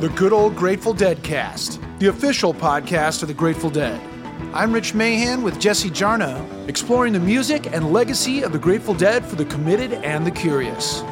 the Good Old Grateful Dead cast, the official podcast of the Grateful Dead. I'm Rich Mahan with Jesse Jarnow, exploring the music and legacy of the Grateful Dead for the committed and the curious.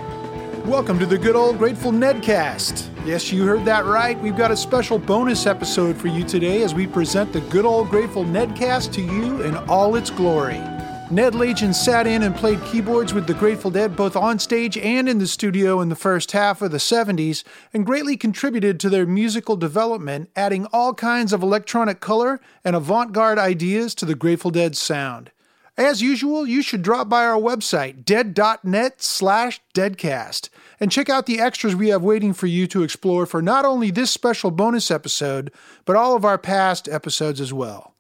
Welcome to the Good Old Grateful Nedcast. Yes, you heard that right. We've got a special bonus episode for you today as we present the Good Old Grateful Nedcast to you in all its glory. Ned Lagin sat in and played keyboards with the Grateful Dead both on stage and in the studio in the first half of the 70s and greatly contributed to their musical development, adding all kinds of electronic color and avant garde ideas to the Grateful Dead sound. As usual, you should drop by our website, dead.net slash deadcast, and check out the extras we have waiting for you to explore for not only this special bonus episode, but all of our past episodes as well.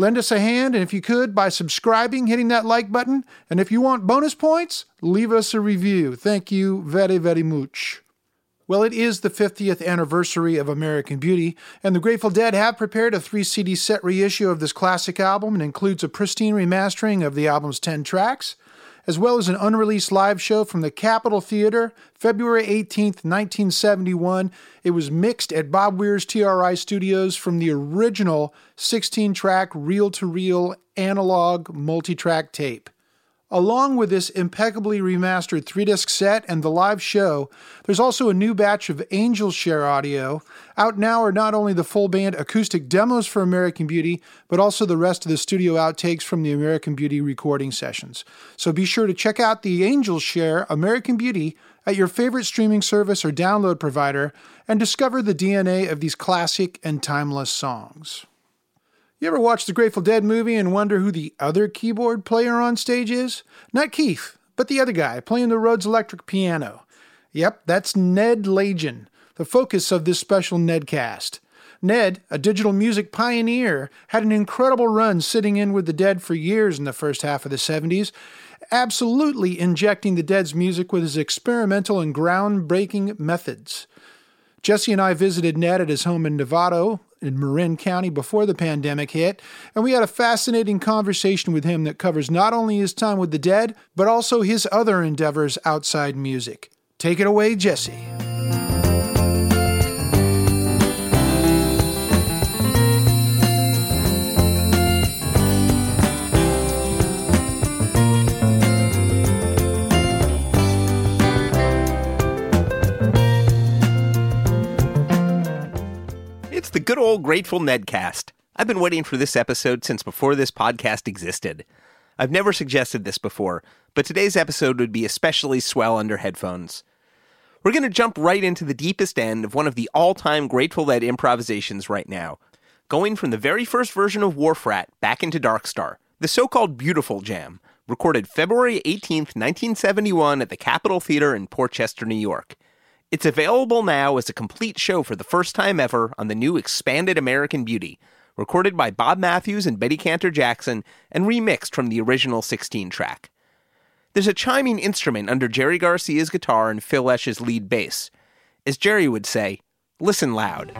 Lend us a hand, and if you could, by subscribing, hitting that like button. And if you want bonus points, leave us a review. Thank you very, very much. Well, it is the 50th anniversary of American Beauty, and the Grateful Dead have prepared a three CD set reissue of this classic album and includes a pristine remastering of the album's 10 tracks, as well as an unreleased live show from the Capitol Theater, February 18th, 1971. It was mixed at Bob Weir's TRI Studios from the original 16 track reel to reel analog multi track tape. Along with this impeccably remastered three disc set and the live show, there's also a new batch of Angel Share audio. Out now are not only the full band acoustic demos for American Beauty, but also the rest of the studio outtakes from the American Beauty recording sessions. So be sure to check out the Angel Share American Beauty at your favorite streaming service or download provider and discover the DNA of these classic and timeless songs. You ever watch the Grateful Dead movie and wonder who the other keyboard player on stage is? Not Keith, but the other guy playing the Rhodes electric piano. Yep, that's Ned Lagin, the focus of this special Nedcast. Ned, a digital music pioneer, had an incredible run sitting in with the Dead for years in the first half of the 70s, absolutely injecting the Dead's music with his experimental and groundbreaking methods. Jesse and I visited Ned at his home in Novato, in Marin County before the pandemic hit, and we had a fascinating conversation with him that covers not only his time with the dead, but also his other endeavors outside music. Take it away, Jesse. It's the good old Grateful Nedcast. I've been waiting for this episode since before this podcast existed. I've never suggested this before, but today's episode would be especially swell under headphones. We're going to jump right into the deepest end of one of the all time Grateful Dead improvisations right now, going from the very first version of Wharf Rat back into Dark Star, the so called Beautiful Jam, recorded February 18th, 1971 at the Capitol Theater in Portchester, New York. It's available now as a complete show for the first time ever on the new expanded American Beauty, recorded by Bob Matthews and Betty Cantor Jackson and remixed from the original 16 track. There's a chiming instrument under Jerry Garcia's guitar and Phil Lesh's lead bass. As Jerry would say, listen loud.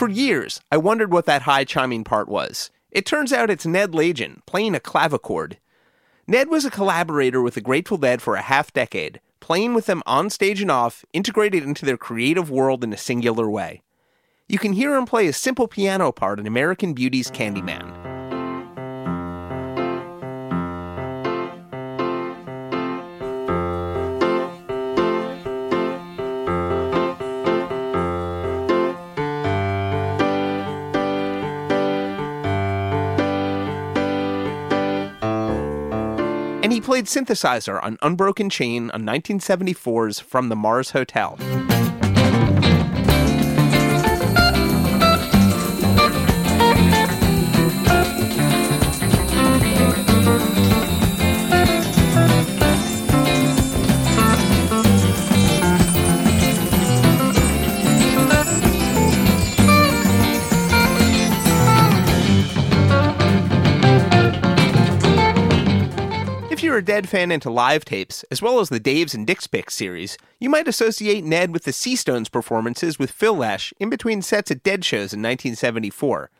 For years, I wondered what that high chiming part was. It turns out it's Ned Lagin playing a clavichord. Ned was a collaborator with the Grateful Dead for a half decade, playing with them on stage and off, integrated into their creative world in a singular way. You can hear him play a simple piano part in American Beauty's Candyman. And he played synthesizer on Unbroken Chain on 1974's From the Mars Hotel. Ned fan into live tapes, as well as the Daves and Dick's Picks series, you might associate Ned with the Seastones performances with Phil Lesh in between sets at Dead shows in 1974.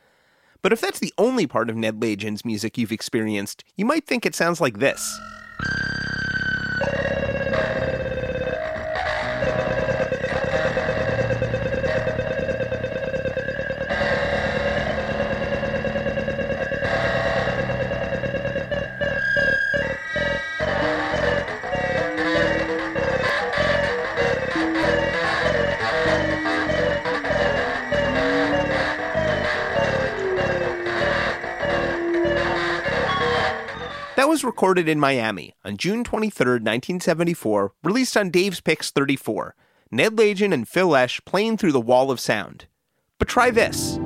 But if that's the only part of Ned Lagin's music you've experienced, you might think it sounds like this. That was recorded in Miami on June 23, 1974, released on Dave's Picks 34. Ned Lagin and Phil Lesh playing through the wall of sound. But try this.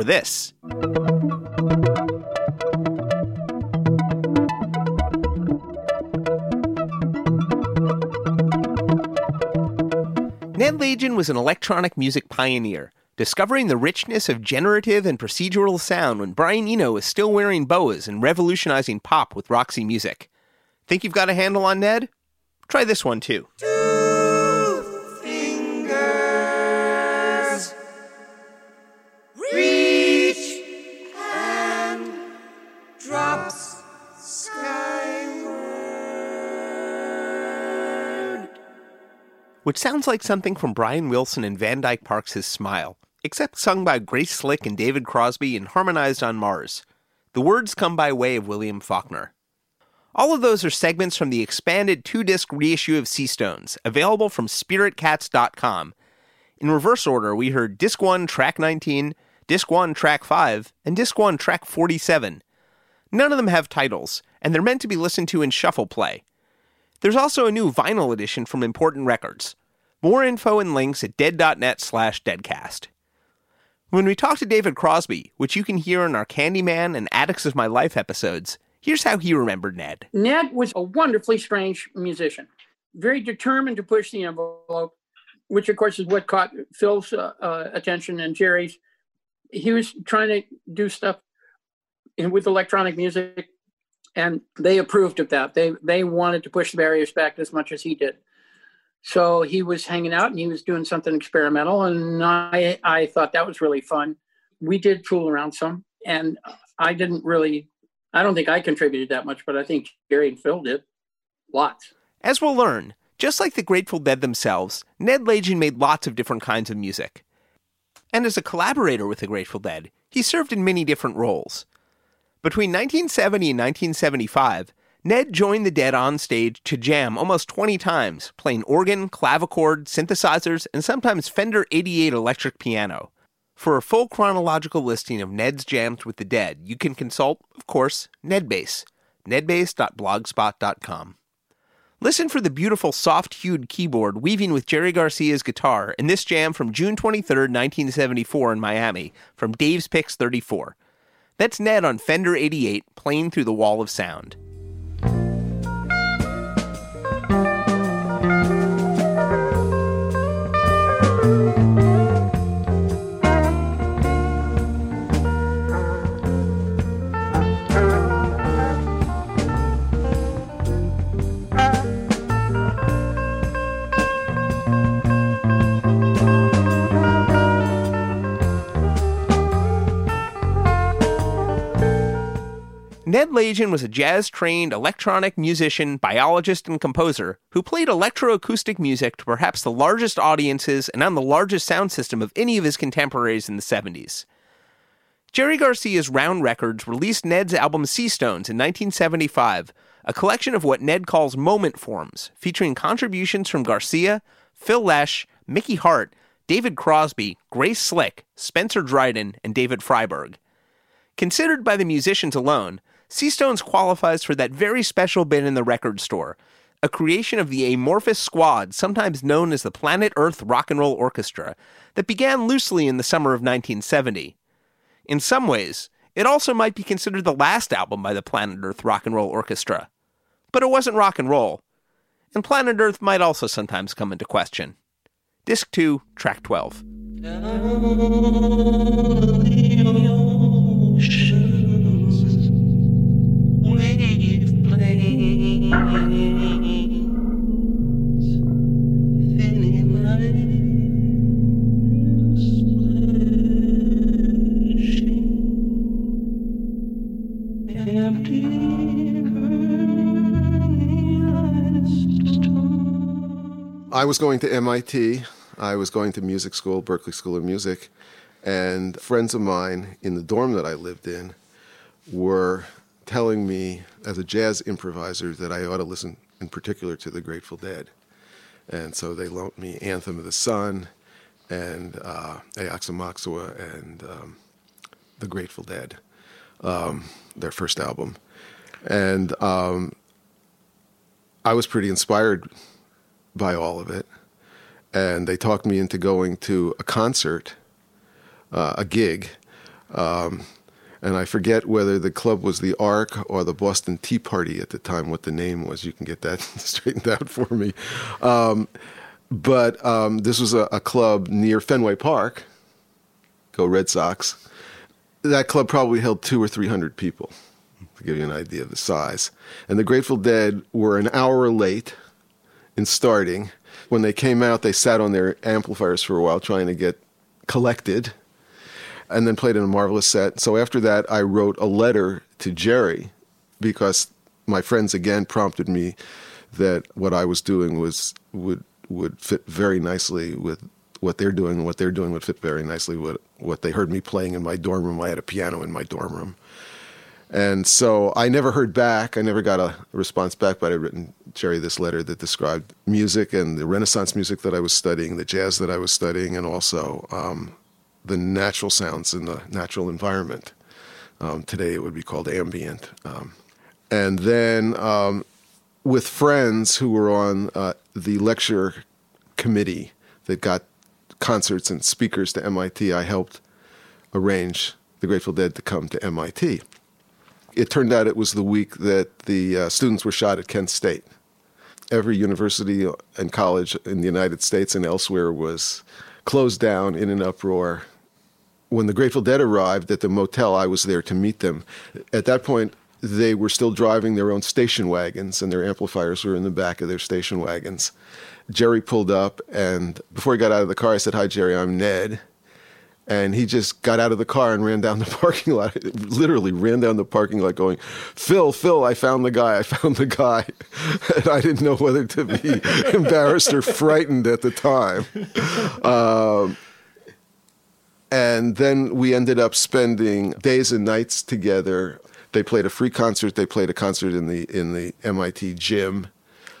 Or this. Ned Lagin was an electronic music pioneer, discovering the richness of generative and procedural sound when Brian Eno was still wearing boas and revolutionizing pop with Roxy music. Think you've got a handle on Ned? Try this one too. Which sounds like something from Brian Wilson and Van Dyke Parks' Smile, except sung by Grace Slick and David Crosby and harmonized on Mars. The words come by way of William Faulkner. All of those are segments from the expanded two disc reissue of Seastones, available from SpiritCats.com. In reverse order, we heard Disc 1, Track 19, Disc 1, Track 5, and Disc 1, Track 47. None of them have titles, and they're meant to be listened to in shuffle play. There's also a new vinyl edition from Important Records. More info and links at dead.net slash deadcast. When we talk to David Crosby, which you can hear in our Candyman and Attics of My Life episodes, here's how he remembered Ned. Ned was a wonderfully strange musician, very determined to push the envelope, which of course is what caught Phil's uh, uh, attention and Jerry's. He was trying to do stuff with electronic music and they approved of that. They they wanted to push the barriers back as much as he did. So he was hanging out and he was doing something experimental, and I I thought that was really fun. We did fool around some, and I didn't really. I don't think I contributed that much, but I think Jerry and Phil did lots. As we'll learn, just like the Grateful Dead themselves, Ned Lagin made lots of different kinds of music. And as a collaborator with the Grateful Dead, he served in many different roles. Between 1970 and 1975, Ned joined the Dead on stage to jam almost 20 times, playing organ, clavichord, synthesizers, and sometimes Fender 88 electric piano. For a full chronological listing of Ned's jams with the Dead, you can consult, of course, Nedbase, nedbase.blogspot.com. Listen for the beautiful soft hued keyboard weaving with Jerry Garcia's guitar in this jam from June 23, 1974, in Miami, from Dave's Picks 34. That's Ned on Fender 88 playing through the wall of sound. Ned Lagin was a jazz trained electronic musician, biologist, and composer who played electroacoustic music to perhaps the largest audiences and on the largest sound system of any of his contemporaries in the 70s. Jerry Garcia's Round Records released Ned's album Seastones in 1975, a collection of what Ned calls moment forms, featuring contributions from Garcia, Phil Lesh, Mickey Hart, David Crosby, Grace Slick, Spencer Dryden, and David Freiberg. Considered by the musicians alone, Seastones qualifies for that very special bin in the record store, a creation of the amorphous squad, sometimes known as the Planet Earth Rock and Roll Orchestra, that began loosely in the summer of 1970. In some ways, It also might be considered the last album by the Planet Earth Rock and Roll Orchestra. But it wasn't rock and roll. And Planet Earth might also sometimes come into question. Disc 2, Track 12. I was going to MIT. I was going to music school, Berklee School of Music, and friends of mine in the dorm that I lived in were telling me, as a jazz improviser, that I ought to listen in particular to the Grateful Dead. And so they loaned me Anthem of the Sun and uh, and um, the Grateful Dead, um, their first album. And um, I was pretty inspired by all of it. And they talked me into going to a concert, uh, a gig. Um, and I forget whether the club was the Ark or the Boston Tea Party at the time, what the name was. You can get that straightened out for me. Um, but um, this was a, a, club near Fenway Park. Go Red Sox. That club probably held two or three hundred people, to give you an idea of the size. And the Grateful Dead were an hour late in starting. When they came out, they sat on their amplifiers for a while trying to get collected and then played in a marvelous set. So after that, I wrote a letter to Jerry because my friends again prompted me that what I was doing was would would fit very nicely with what they're doing and what they're doing would fit very nicely with what they heard me playing in my dorm room. I had a piano in my dorm room. And so I never heard back. I never got a response back, but I'd written Jerry this letter that described music and the Renaissance music that I was studying, the jazz that I was studying, and also um, the natural sounds in the natural environment. Um, today it would be called ambient. Um, and then um, with friends who were on uh, the lecture committee that got concerts and speakers to MIT, I helped arrange the Grateful Dead to come to MIT it turned out it was the week that the uh, students were shot at Kent State. Every university and college in the United States and elsewhere was closed down in an uproar. When the Grateful Dead arrived at the motel, I was there to meet them. At that point, they were still driving their own station wagons, and their amplifiers were in the back of their station wagons. Jerry pulled up, and before he got out of the car, I said, Hi, Jerry, I'm Ned and he just got out of the car and ran down the parking lot. Literally ran down the parking lot going phil phil i found the guy i found the guy. And i didn't know whether to be embarrassed or frightened at the time. Um, and then we ended up spending days and nights together. They played a free concert. They played a concert in the in the mit gym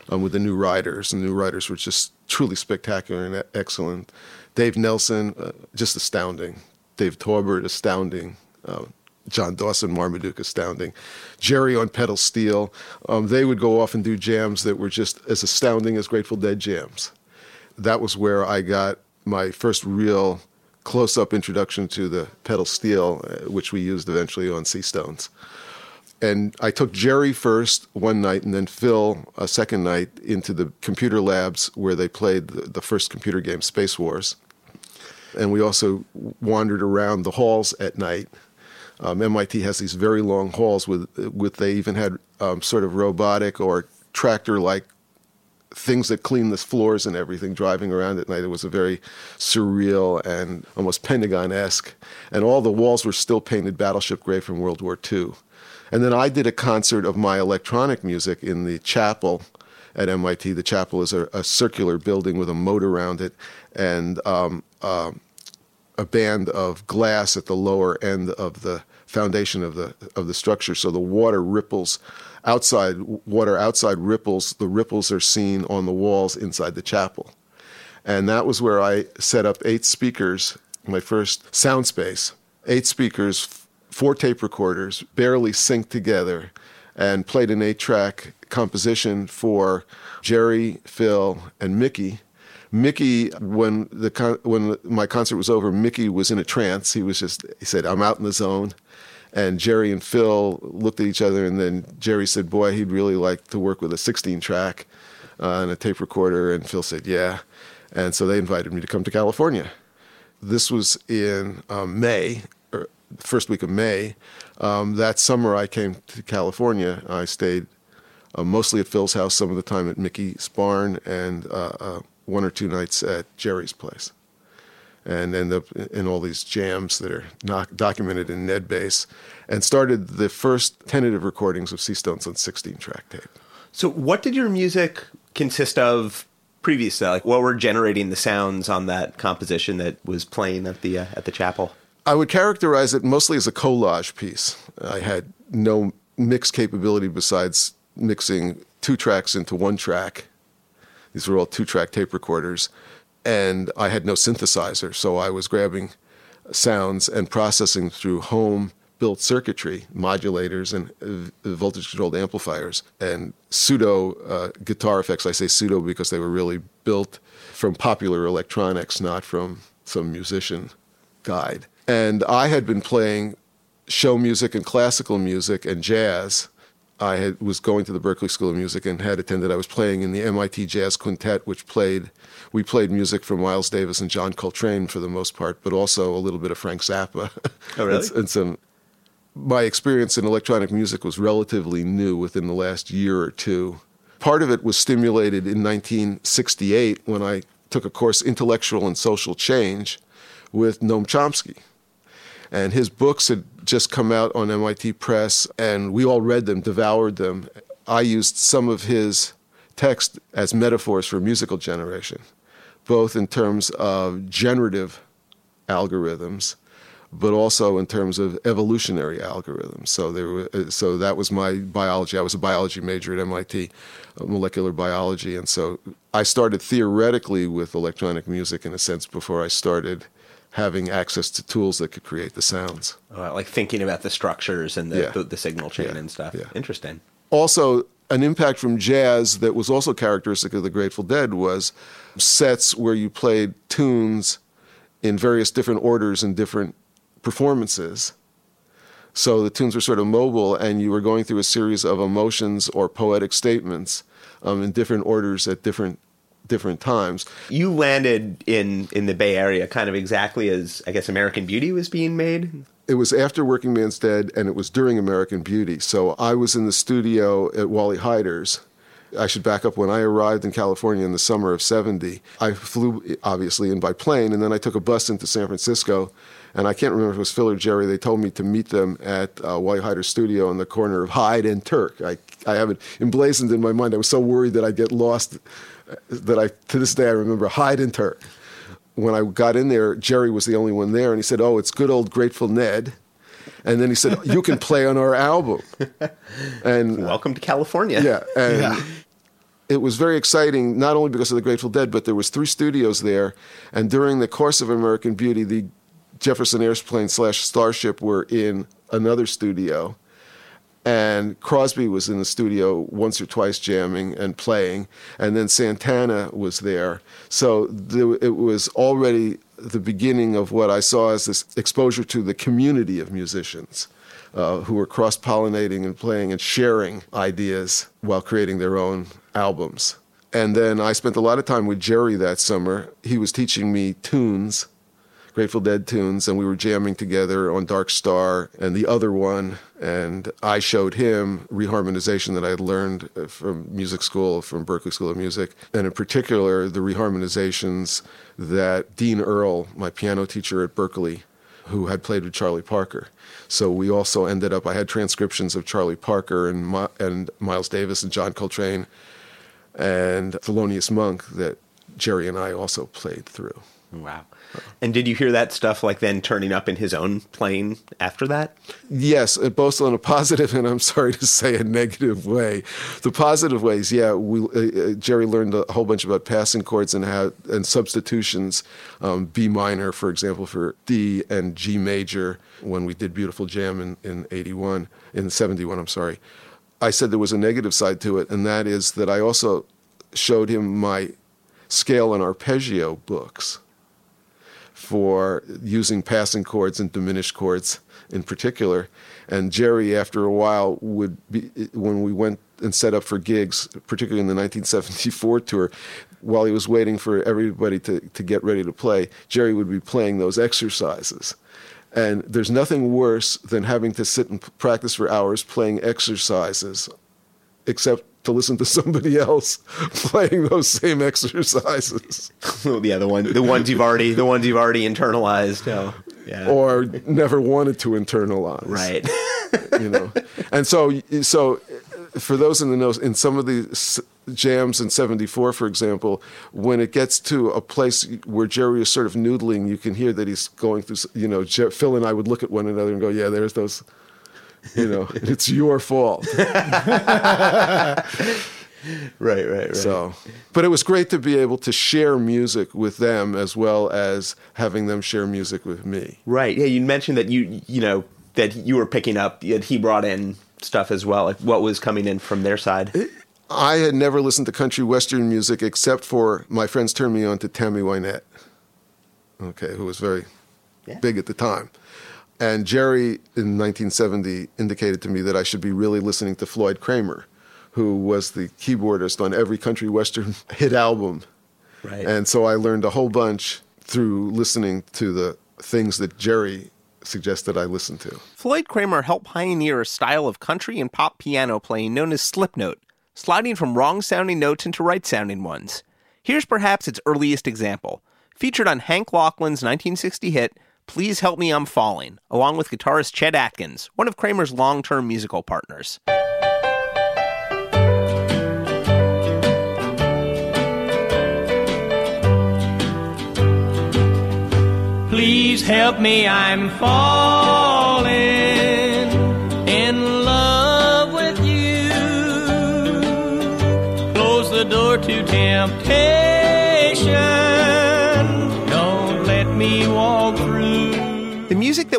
um, with the new riders. The new riders were just truly spectacular and excellent Dave Nelson, uh, just astounding. Dave Torbert, astounding. Uh, John Dawson, Marmaduke, astounding. Jerry on pedal steel. Um, they would go off and do jams that were just as astounding as Grateful Dead jams. That was where I got my first real close up introduction to the pedal steel, uh, which we used eventually on Seastones. And I took Jerry first one night and then Phil a second night into the computer labs where they played the, the first computer game, Space Wars. And we also wandered around the halls at night. Um, MIT has these very long halls with, with they even had um, sort of robotic or tractor like things that clean the floors and everything driving around at night. It was a very surreal and almost Pentagon esque. And all the walls were still painted battleship gray from World War II. And then I did a concert of my electronic music in the chapel at MIT. The chapel is a, a circular building with a moat around it and um, uh, a band of glass at the lower end of the foundation of the of the structure. So the water ripples outside. Water outside ripples. The ripples are seen on the walls inside the chapel. And that was where I set up eight speakers, my first sound space. Eight speakers, four tape recorders, barely synced together, and played an eight track composition for Jerry, Phil, and Mickey. Mickey, when the when my concert was over, Mickey was in a trance. He was just he said, "I'm out in the zone," And Jerry and Phil looked at each other, and then Jerry said, Boy, he'd really like to work with a 16 track uh, and a tape recorder. And Phil said, Yeah. And so they invited me to come to California. This was in um, May, or first week of May. Um, that summer, I came to California. I stayed uh, mostly at Phil's house, some of the time at Mickey's barn, and uh, uh one or two nights at Jerry's place and end up in all these jams that are not documented in Ned Nedbase, and started the first tentative recordings of Seastones on 16 track tape. So, what did your music consist of previously? Like, what were generating the sounds on that composition that was playing at the uh, at the chapel? I would characterize it mostly as a collage piece. I had no mix capability besides mixing two tracks into one track. These were all two track tape recorders and I had no synthesizer, so I was grabbing sounds and processing through home built circuitry, modulators, and voltage controlled amplifiers, and pseudo uh, guitar effects. I say pseudo because they were really built from popular electronics, not from some musician guide. And I had been playing show music and classical music and jazz I had, was going to the Berklee School of Music and had attended. I was playing in the MIT Jazz Quintet, which played we played music from Miles Davis and John Coltrane for the most part, but also a little bit of Frank Zappa. Oh, really? and, and some. My experience in electronic music was relatively new within the last year or two. Part of it was stimulated in 1968 when I took a course, Intellectual and Social Change, with Noam Chomsky and his books had just come out on MIT Press, and we all read them, devoured them. I used some of his text as metaphors for musical generation, both in terms of generative algorithms, but also in terms of evolutionary algorithms. So there, were, so that was my biology. I was a biology major at MIT, uh, molecular biology, and so I started theoretically with electronic music in a sense before I started having access to tools that could create the sounds. Uh, like thinking about the structures and the, Yeah. the, the signal chain Yeah. and stuff. Yeah. Interesting. Also, an impact from jazz that was also characteristic of the Grateful Dead was sets where you played tunes in various different orders and different performances. So the tunes were sort of mobile, and you were going through a series of emotions or poetic statements um, in different orders at different different times. You landed in in the Bay Area kind of exactly as I guess American Beauty was being made. It was after Working Man's Dead, and it was during American Beauty. So I was in the studio at Wally Heider's. I should back up. When I arrived in California in the summer of 70, I flew obviously in by plane, and then I took a bus into San Francisco. And I can't remember if it was Phil or Jerry. They told me to meet them at uh, Wally Heider's studio on the corner of Hyde and Turk. I, I have it emblazoned in my mind. I was so worried that I'd get lost that I, to this day, I remember Hyde and Turk when I got in there, Jerry was the only one there, and he said, "Oh, it's good old Grateful Ned." And then he said, "You can play on our album." And Welcome to California. yeah, and it was very exciting, not only because of the Grateful Dead, but there was three studios there, and during the course of American Beauty, the Jefferson Airplane slash Starship were in another studio, and Crosby was in the studio once or twice jamming and playing, and then Santana was there. So it was already the beginning of what I saw as this exposure to the community of musicians. Uh, who were cross pollinating and playing and sharing ideas while creating their own albums. And then I spent a lot of time with Jerry that summer. He was teaching me tunes, Grateful Dead tunes, and we were jamming together on Dark Star and the other one. And I showed him reharmonization that I had learned uh, from music school, from Berklee School of Music, and in particular, the reharmonizations that Dean Earl, my piano teacher at Berklee, who had played with Charlie Parker. So we also ended up, I had transcriptions of Charlie Parker and, Mi- and Miles Davis and John Coltrane and Thelonious Monk that Jerry and I also played through. Wow. And did you hear that stuff like then turning up in his own plane after that? Yes, uh, both in a positive and I'm sorry to say a negative way. The positive ways, yeah, we, uh, uh, Jerry learned a whole bunch about passing chords and how and substitutions. Um, B minor, for example, for D and G major when we did Beautiful Jam in, in 81, in 71, I'm sorry. I said there was a negative side to it, and that is that I also showed him my scale and arpeggio books for using passing chords and diminished chords in particular. And Jerry, after a while, would be when we went and set up for gigs, particularly in the 1974 tour, while he was waiting for everybody to, to get ready to play, Jerry would be playing those exercises. And there's nothing worse than having to sit and practice for hours playing exercises, except to listen to somebody else playing those same exercises. yeah, the one, the ones you've already, the ones you've already internalized. Oh, yeah. Or never wanted to internalize. Right. you know, and so so for those in the know, in some of the jams in 74, for example, when it gets to a place where Jerry is sort of noodling, you can hear that he's going through, you know, Phil and I would look at one another and go, yeah, there's those, you know, it's your fault. right, right, right. So, but it was great to be able to share music with them as well as having them share music with me. Right. Yeah, you mentioned that you, you know, that you were picking up, that he brought in stuff as well? Like what was coming in from their side? I had never listened to country western music except for my friends turned me on to Tammy Wynette, okay, who was very yeah. big at the time. And Jerry in 1970 indicated to me that I should be really listening to Floyd Cramer, who was the keyboardist on every country western hit album. Right. And so I learned a whole bunch through listening to the things that Jerry suggested I listen to. Floyd Cramer helped pioneer a style of country and pop piano playing known as slip note, sliding from wrong sounding notes into right sounding ones. Here's perhaps its earliest example. Featured on Hank Locklin's 1960 hit, Please Help Me I'm Falling, along with guitarist Chet Atkins, one of Cramer's long term musical partners. Please help me, I'm falling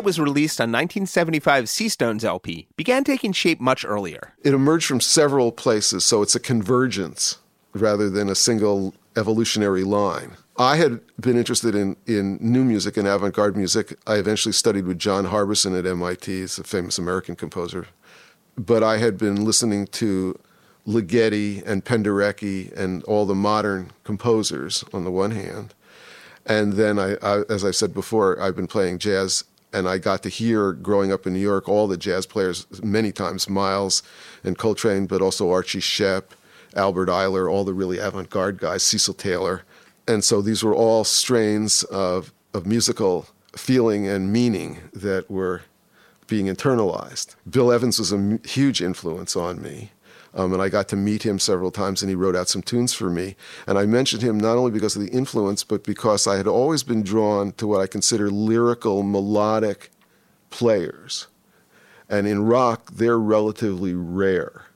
that was released on 1975's Seastones LP began taking shape much earlier. It emerged from several places, so it's a convergence rather than a single evolutionary line. I had been interested in, in new music and avant garde music. I eventually studied with John Harbison at MIT, he's a famous American composer. But I had been listening to Ligeti and Penderecki and all the modern composers on the one hand. And then, I, I, as I said before, I've been playing jazz and I got to hear growing up in New York all the jazz players many times, Miles and Coltrane, but also Archie Shepp, Albert Ayler, all the really avant garde guys, Cecil Taylor and so these were all strains of, of musical feeling and meaning that were being internalized. Bill Evans was a huge influence on me. Um, and I got to meet him several times, and he wrote out some tunes for me. And I mentioned him not only because of the influence, but because I had always been drawn to what I consider lyrical, melodic players. And in rock, they're relatively rare.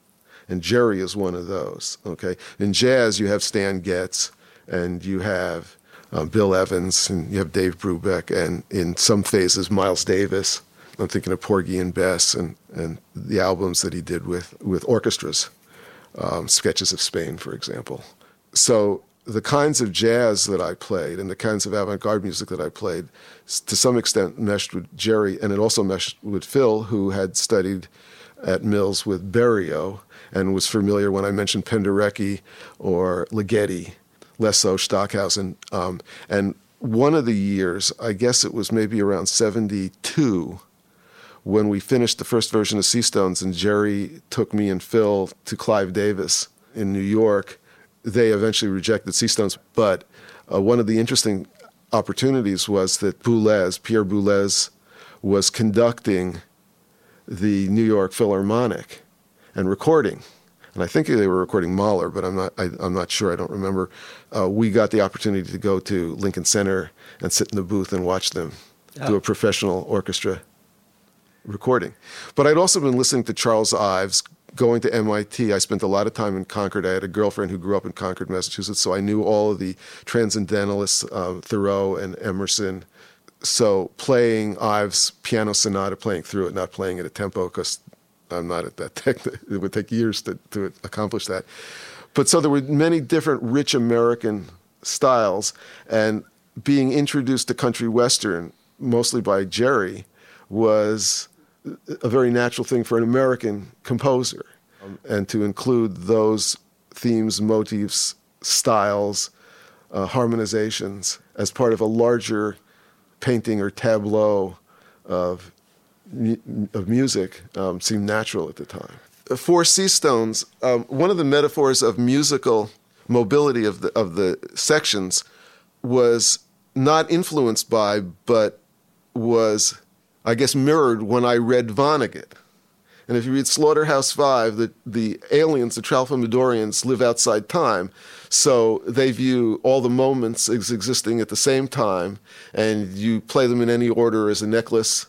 And Jerry is one of those. Okay. In jazz, you have Stan Getz, and you have uh, Bill Evans, and you have Dave Brubeck, and in some phases Miles Davis. I'm thinking of Porgy and Bess and, and the albums that he did with, with orchestras, um, Sketches of Spain, for example. So the kinds of jazz that I played and the kinds of avant-garde music that I played, to some extent meshed with Jerry, and it also meshed with Phil, who had studied at Mills with Berio and was familiar when I mentioned Penderecki or Ligeti less so Stockhausen. Um, and one of the years, I guess it was maybe around 72, when we finished the first version of Seastones and Jerry took me and Phil to Clive Davis in New York, they eventually rejected Seastones. But uh, one of the interesting opportunities was that Boulez, Pierre Boulez, was conducting the New York Philharmonic and recording and I think they were recording Mahler, but I'm not. I, am not sure. I don't remember. Uh, we got the opportunity to go to Lincoln Center and sit in the booth and watch them oh. do a professional orchestra recording. But I'd also been listening to Charles Ives. Going to MIT, I spent a lot of time in Concord. I had a girlfriend who grew up in Concord, Massachusetts, so I knew all of the transcendentalists, uh, Thoreau and Emerson. So playing Ives' piano sonata, playing through it, not playing it at a tempo, because I'm not at that tech. It would take years to, to accomplish that. But so there were many different rich American styles. And being introduced to country western, mostly by Jerry, was a very natural thing for an American composer. Um, and to include those themes, motifs, styles, uh, harmonizations as part of a larger painting or tableau of, of music um, seemed natural at the time. For Seastones, um, one of the metaphors of musical mobility of the, of the sections was not influenced by, but was, I guess, mirrored when I read Vonnegut. And if you read Slaughterhouse Five, the, the aliens, the Tralfamadorians, live outside time. So they view all the moments as existing at the same time, and you play them in any order as a necklace,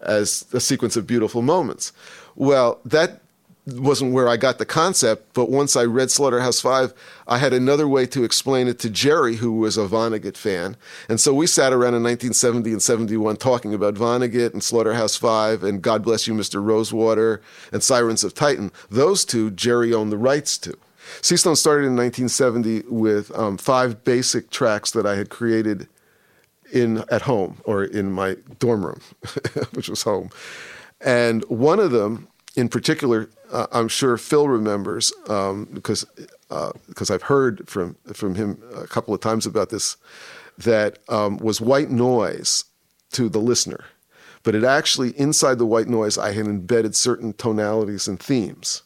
as a sequence of beautiful moments. Well, that wasn't where I got the concept, but once I read Slaughterhouse Five, I had another way to explain it to Jerry, who was a Vonnegut fan. And so we sat around in 1970 and 71 talking about Vonnegut and Slaughterhouse Five and God Bless You, Mr. Rosewater and Sirens of Titan. Those two, Jerry owned the rights to. Seastone started in 1970 with um, five basic tracks that I had created in at home or in my dorm room, which was home. And one of them in particular, uh, I'm sure Phil remembers um, because uh, because I've heard from from him a couple of times about this that um, was white noise to the listener, but it actually inside the white noise I had embedded certain tonalities and themes,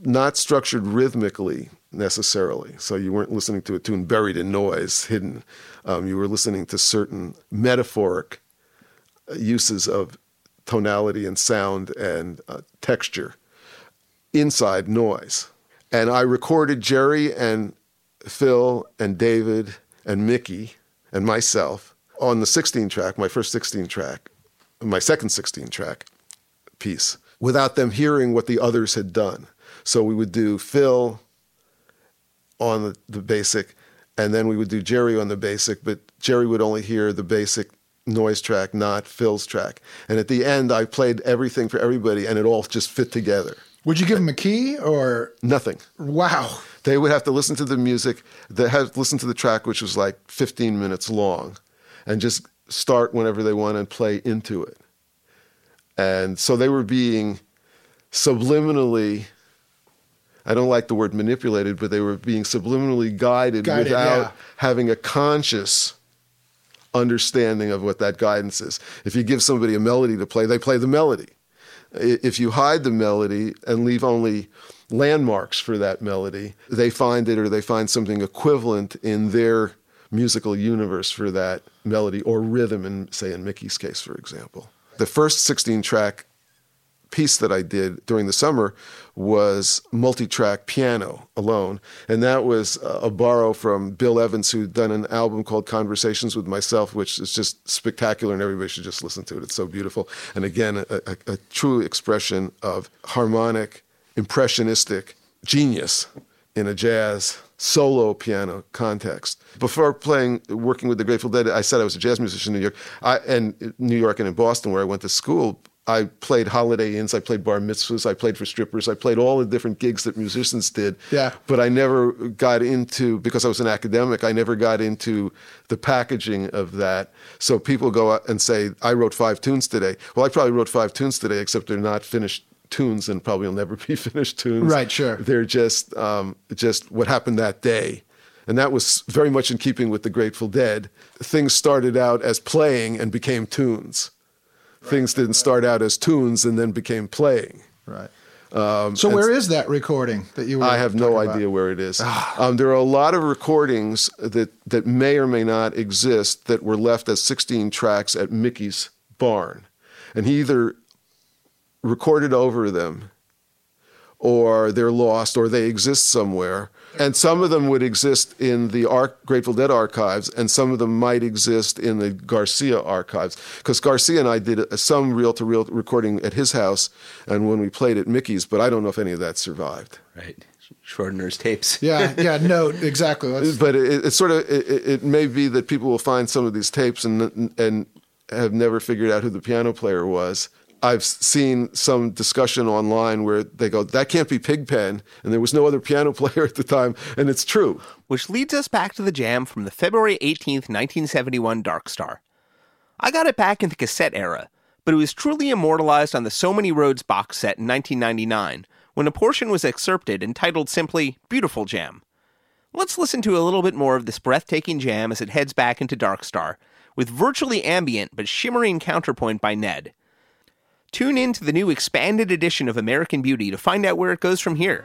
not structured rhythmically necessarily. So you weren't listening to a tune buried in noise, hidden. Um, you were listening to certain metaphoric uses of tonality and sound and uh, texture inside noise. And I recorded Jerry and Phil and David and Mickey and myself on the 16 track, my first 16 track, my second 16 track piece, without them hearing what the others had done. So we would do Phil on the, the basic, and then we would do Jerry on the basic, but Jerry would only hear the basic noise track, not Phil's track. And at the end, I played everything for everybody, and it all just fit together. Would you give them a key or nothing? Wow. They would have to listen to the music. They had to listen to the track, which was like 15 minutes long, and just start whenever they want and play into it. And so they were being subliminally. I don't like the word manipulated, but they were being subliminally guided, Guided, without yeah. having a conscious understanding of what that guidance is. If you give somebody a melody to play, they play the melody. If you hide the melody and leave only landmarks for that melody, they find it or they find something equivalent in their musical universe for that melody or rhythm, in, say, in Mickey's case, for example. The first 16 track piece that I did during the summer was multi-track piano alone, and that was a borrow from Bill Evans, who'd done an album called Conversations with Myself, which is just spectacular, and everybody should just listen to it. It's so beautiful, and again, a, a, a true expression of harmonic, impressionistic genius in a jazz solo piano context. Before playing, working with the Grateful Dead, I said I was a jazz musician in New York, I, and New York and in Boston, where I went to school. I played Holiday Inns, I played bar mitzvahs, I played for strippers, I played all the different gigs that musicians did. Yeah. But I never got into because I was an academic. I never got into the packaging of that. So people go out and say, "I wrote five tunes today." Well, I probably wrote five tunes today, except they're not finished tunes, and probably will never be finished tunes. Right, sure. They're just um, just what happened that day. And that was very much in keeping with the Grateful Dead. Things started out as playing and became tunes. Things didn't start out as tunes and then became playing. right? so where is that recording that you? Were Um, I have no about? idea where it is. um, there are a lot of recordings that, that may or may not exist that were left as 16 tracks at Mickey's barn. And he either recorded over them or they're lost or they exist somewhere. And some of them would exist in the Ar- Grateful Dead archives, and some of them might exist in the Garcia archives. Because Garcia and I did a- some reel to reel recording at his house, and when we played at Mickey's, but I don't know if any of that survived. Right. Schrodinger's tapes. Yeah, yeah, no, exactly. Let's- but it, it's sort of it, it it may be that people will find some of these tapes and and have never figured out who the piano player was I've seen some discussion online where they go, that can't be Pigpen. And there was no other piano player at the time. And it's true. Which leads us back to the jam from the February 18th, 1971 Dark Star. I got it back in the cassette era, but it was truly immortalized on the So Many Roads box set in 1999 when a portion was excerpted entitled simply Beautiful Jam. Let's listen to a little bit more of this breathtaking jam as it heads back into Dark Star, with virtually ambient but shimmering counterpoint by Ned. Tune in to the new expanded edition of American Beauty to find out where it goes from here.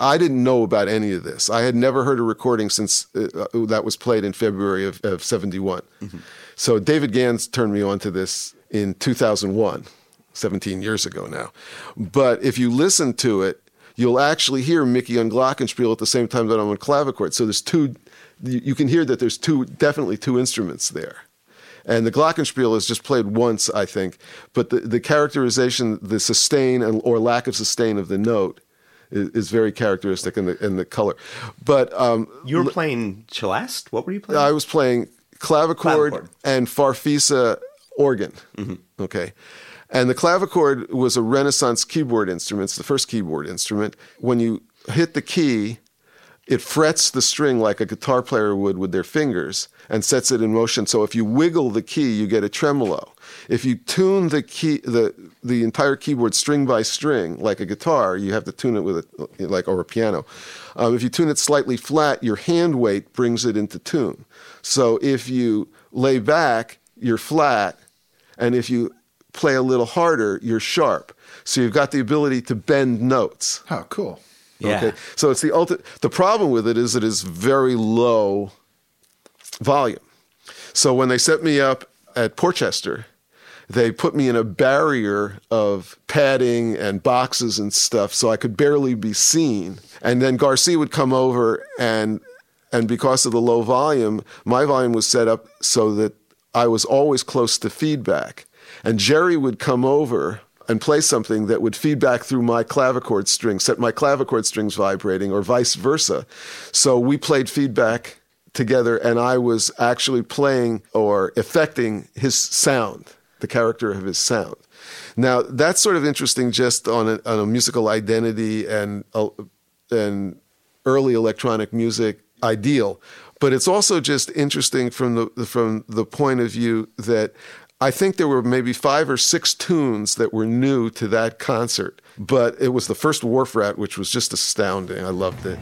I didn't know about any of this. I had never heard a recording since uh, uh that was played in February of, of 71. Mm-hmm. So David Gans turned me on to this in 2001, 17 years ago now. But if you listen to it, you'll actually hear Mickey on Glockenspiel at the same time that I'm on clavichord. So there's two, you can hear that there's two, definitely two instruments there. And the Glockenspiel is just played once, I think. But the, the characterization, the sustain and, or lack of sustain of the note is, is very characteristic in the in the color. But um, you were playing celeste. What were you playing? I was playing clavichord, clavichord. and farfisa organ. Mm-hmm. Okay. And the clavichord was a Renaissance keyboard instrument. It's the first keyboard instrument. When you hit the key, it frets the string like a guitar player would with their fingers and sets it in motion. So if you wiggle the key, you get a tremolo. If you tune the key, the the entire keyboard string by string, like a guitar, you have to tune it with a like or a piano. Um, if you tune it slightly flat, your hand weight brings it into tune. So if you lay back, you're flat, and if you play a little harder, you're sharp. So you've got the ability to bend notes. Oh, cool. Yeah. Okay. So it's the ultimate. The problem with it is it is very low volume. So when they set me up at Portchester, they put me in a barrier of padding and boxes and stuff so I could barely be seen. And then Garcia would come over and and because of the low volume, my volume was set up so that I was always close to feedback. And Jerry would come over and play something that would feedback through my clavichord strings, set my clavichord strings vibrating, or vice versa. So we played feedback together, and I was actually playing or affecting his sound the character of his sound. Now that's sort of interesting, just on a, on a musical identity and uh, and early electronic music ideal, but it's also just interesting from the from the point of view that I think there were maybe five or six tunes that were new to that concert, but it was the first Wharf Rat, which was just astounding. I loved it.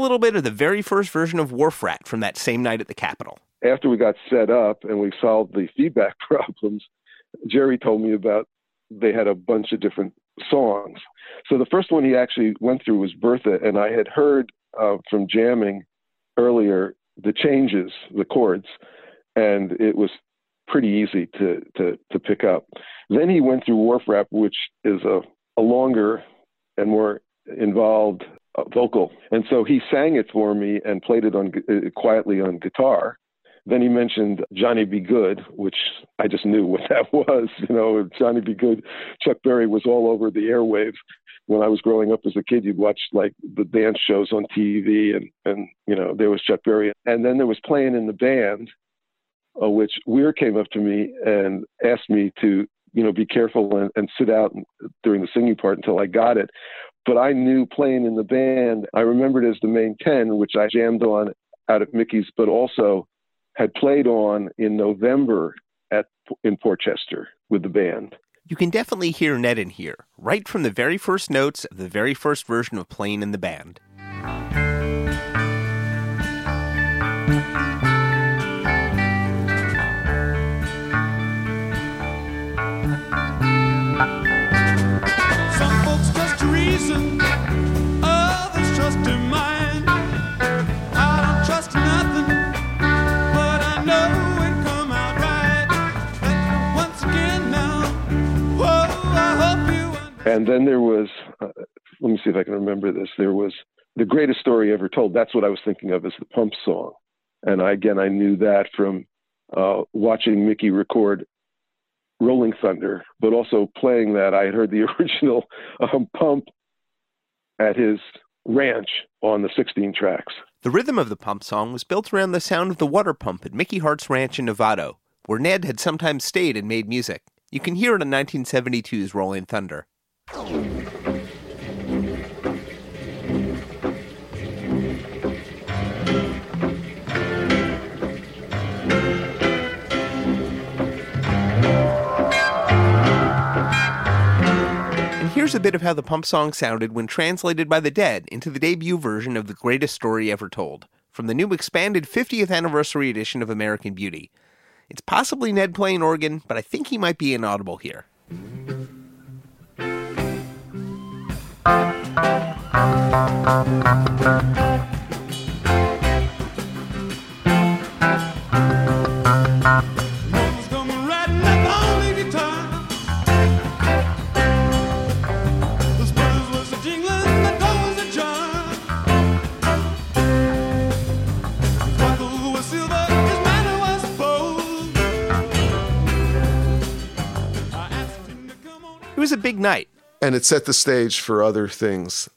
Little bit of the very first version of Wharf Rat from that same night at the Capitol. After we got set up and we solved the feedback problems, Jerry told me about they had a bunch of different songs. So the first one he actually went through was Bertha, and I had heard uh, from jamming earlier the changes, the chords, and it was pretty easy to to to pick up. Then he went through Wharf Rat, which is a, a longer and more involved vocal. And so he sang it for me and played it on uh, quietly on guitar. Then he mentioned Johnny B. Goode, which I just knew what that was. You know, Johnny B. Goode, Chuck Berry was all over the airwaves. When I was growing up as a kid, you'd watch like the dance shows on TV, and and you know there was Chuck Berry, and then there was playing in the band, uh, which Weir came up to me and asked me to you know be careful and, and sit out during the singing part until I got it but I knew playing in the band, I remembered as the main 10, which I jammed on out at Mickey's, but also had played on in November at in Portchester with the band. You can definitely hear Ned in here, right from the very first notes of the very first version of playing in the band. And then there was, uh, let me see if I can remember this. There was the greatest story ever told. That's what I was thinking of as the pump song. And I, again, I knew that from uh, watching Mickey record Rolling Thunder, but also playing that. I had heard the original um, pump at his ranch on the 16 tracks. The rhythm of the pump song was built around the sound of the water pump at Mickey Hart's ranch in Novato, where Ned had sometimes stayed and made music. You can hear it on 1972's Rolling Thunder. And here's a bit of how the pump song sounded when translated by the Dead into the debut version of The Greatest Story Ever Told, from the new expanded 50th anniversary edition of American Beauty. It's possibly Ned playing organ, but I think he might be inaudible here. It was a big night. And it set the stage for other things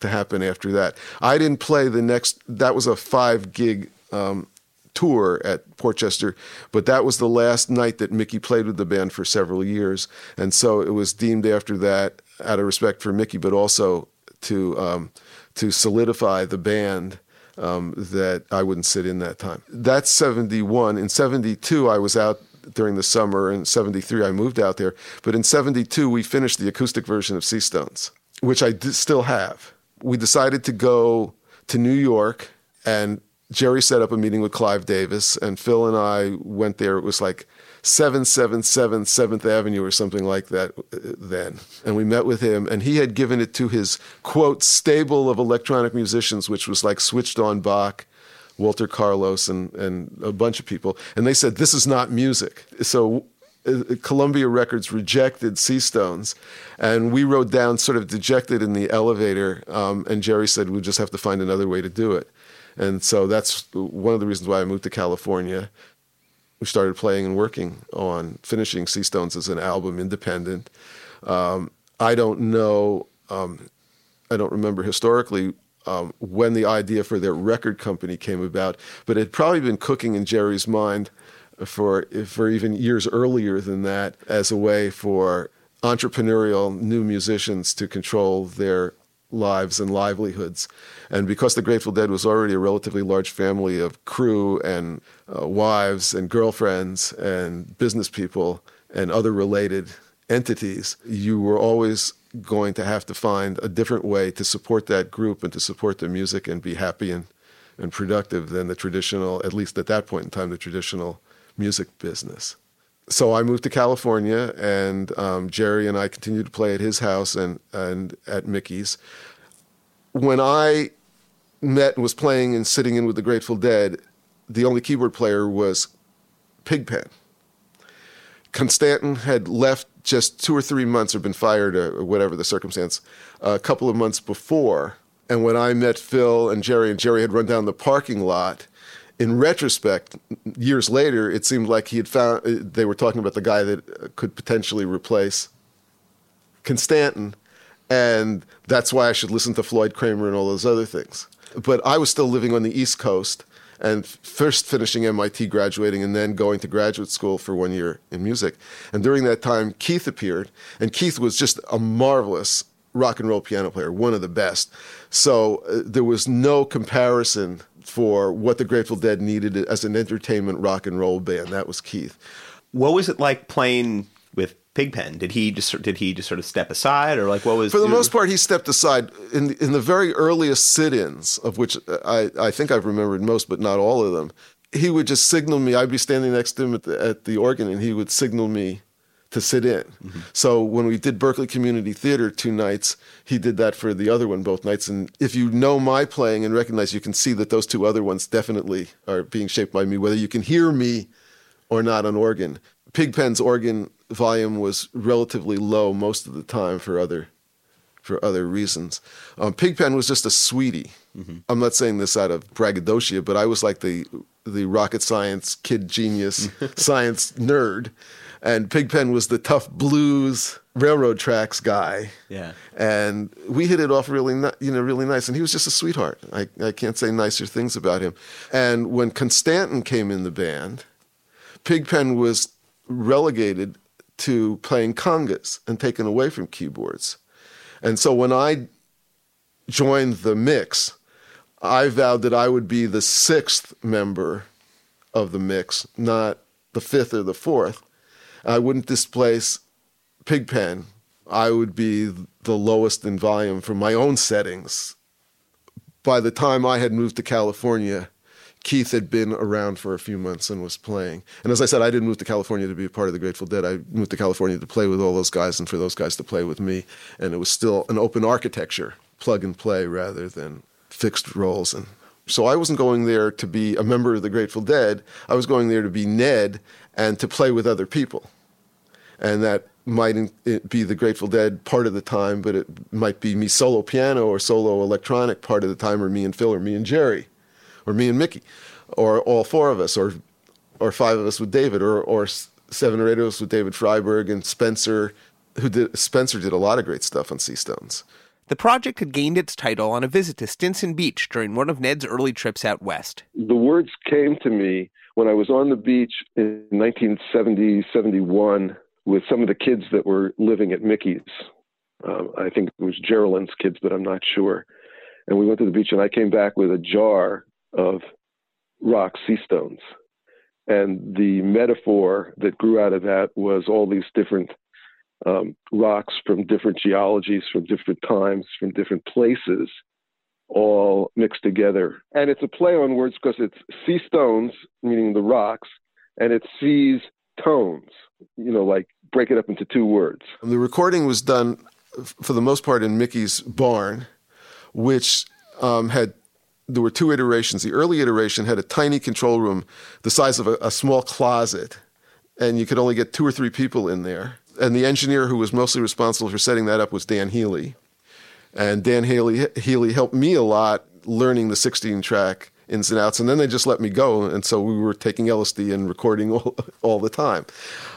to happen after that. I didn't play the next. That was a five gig um, tour at Portchester, but that was the last night that Mickey played with the band for several years, and so it was deemed after that, out of respect for Mickey, but also to um, to solidify the band. Um, that I wouldn't sit in that time. That's 71. In 72, I was out during the summer. In 73, I moved out there. But in 72, we finished the acoustic version of Seastones, which I d- still have. We decided to go to New York, and Jerry set up a meeting with Clive Davis, and Phil and I went there. It was like 777 7th Avenue or something like that uh, then. And we met with him, and he had given it to his, quote, stable of electronic musicians, which was like Switched on Bach, Walter Carlos, and, and a bunch of people. And they said, This is not music. So uh, Columbia Records rejected Seastones, and we rode down sort of dejected in the elevator. Um, and Jerry said, We'll just have to find another way to do it. And so that's one of the reasons why I moved to California. We started playing and working on finishing Seastones as an album, independent. Um, I don't know, um, I don't remember historically um, when the idea for their record company came about, but it had probably been cooking in Jerry's mind for for even years earlier than that as a way for entrepreneurial new musicians to control their lives and livelihoods. And because the Grateful Dead was already a relatively large family of crew and uh, wives and girlfriends and business people and other related entities, you were always going to have to find a different way to support that group and to support their music and be happy and, and productive than the traditional, at least at that point in time, the traditional music business. So I moved to California, and um, Jerry and I continued to play at his house and, and at Mickey's. When I met and was playing and sitting in with the Grateful Dead, the only keyboard player was Pigpen. Constanten had left just two or three months or been fired or whatever the circumstance uh, a couple of months before. And when I met Phil and Jerry, and Jerry had run down the parking lot, in retrospect, years later, it seemed like he had found, uh, they were talking about the guy that could potentially replace Constanten. And that's why I should listen to Floyd Cramer and all those other things. But I was still living on the East Coast and first finishing MIT, graduating, and then going to graduate school for one year in music. And during that time, Keith appeared, and Keith was just a marvelous rock and roll piano player, one of the best. So uh, there was no comparison for what the Grateful Dead needed as an entertainment rock and roll band. That was Keith. What was it like playing with Pigpen? Did he just did he just sort of step aside, or like what was For the most part, he stepped aside in the, in the very earliest sit-ins, of which I, I think I've remembered most, but not all of them. He would just signal me. I'd be standing next to him at the, at the organ, and he would signal me to sit in. Mm-hmm. So when we did Berkeley Community Theater two nights, he did that for the other one both nights. And if you know my playing and recognize, you can see that those two other ones definitely are being shaped by me, whether you can hear me or not on organ. Pigpen's organ volume was relatively low most of the time for other for other reasons. Um, Pigpen was just a sweetie. I'm not saying this out of braggadocio, but I was like the the rocket science kid genius science nerd, and Pigpen was the tough blues railroad tracks guy. Yeah. and we hit it off really, ni- you know, really nice. And he was just a sweetheart. I, I can't say nicer things about him. And when Constanten came in the band, Pigpen was relegated to playing congas and taken away from keyboards. And so when I joined the mix, I vowed that I would be the sixth member of the mix, not the fifth or the fourth. I wouldn't displace Pigpen. I would be the lowest in volume for my own settings. By the time I had moved to California, Keith had been around for a few months and was playing. And as I said, I didn't move to California to be a part of the Grateful Dead. I moved to California to play with all those guys and for those guys to play with me. And it was still an open architecture, plug and play rather than fixed roles. And so I wasn't going there to be a member of the Grateful Dead. I was going there to be Ned and to play with other people. And that might be the Grateful Dead part of the time, but it might be me solo piano or solo electronic part of the time, or me and Phil, or me and Jerry, or me and Mickey, or all four of us, or or five of us with David, or or seven or eight of us with David Freiberg and Spencer, who did Spencer did a lot of great stuff on Seastones. The project had gained its title on a visit to Stinson Beach during one of Ned's early trips out west. the words came to me when I was on the beach in 1970, 71 with some of the kids that were living at Mickey's. Um, I think it was Geraldine's kids, but I'm not sure. And we went to the beach, and I came back with a jar of rock sea stones. And the metaphor that grew out of that was all these different um, rocks from different geologies, from different times, from different places, all mixed together. And it's a play on words because it's sea stones, meaning the rocks, and it sees tones, you know, like break it up into two words. The recording was done for the most part in Mickey's barn, which um, had there were two iterations. The early iteration had a tiny control room the size of a, a small closet, and you could only get two or three people in there. And the engineer who was mostly responsible for setting that up was Dan Healy. And Dan Haley, Healy helped me a lot learning the 16 track ins and outs. And then they just let me go. And so we were taking LSD and recording all, all the time.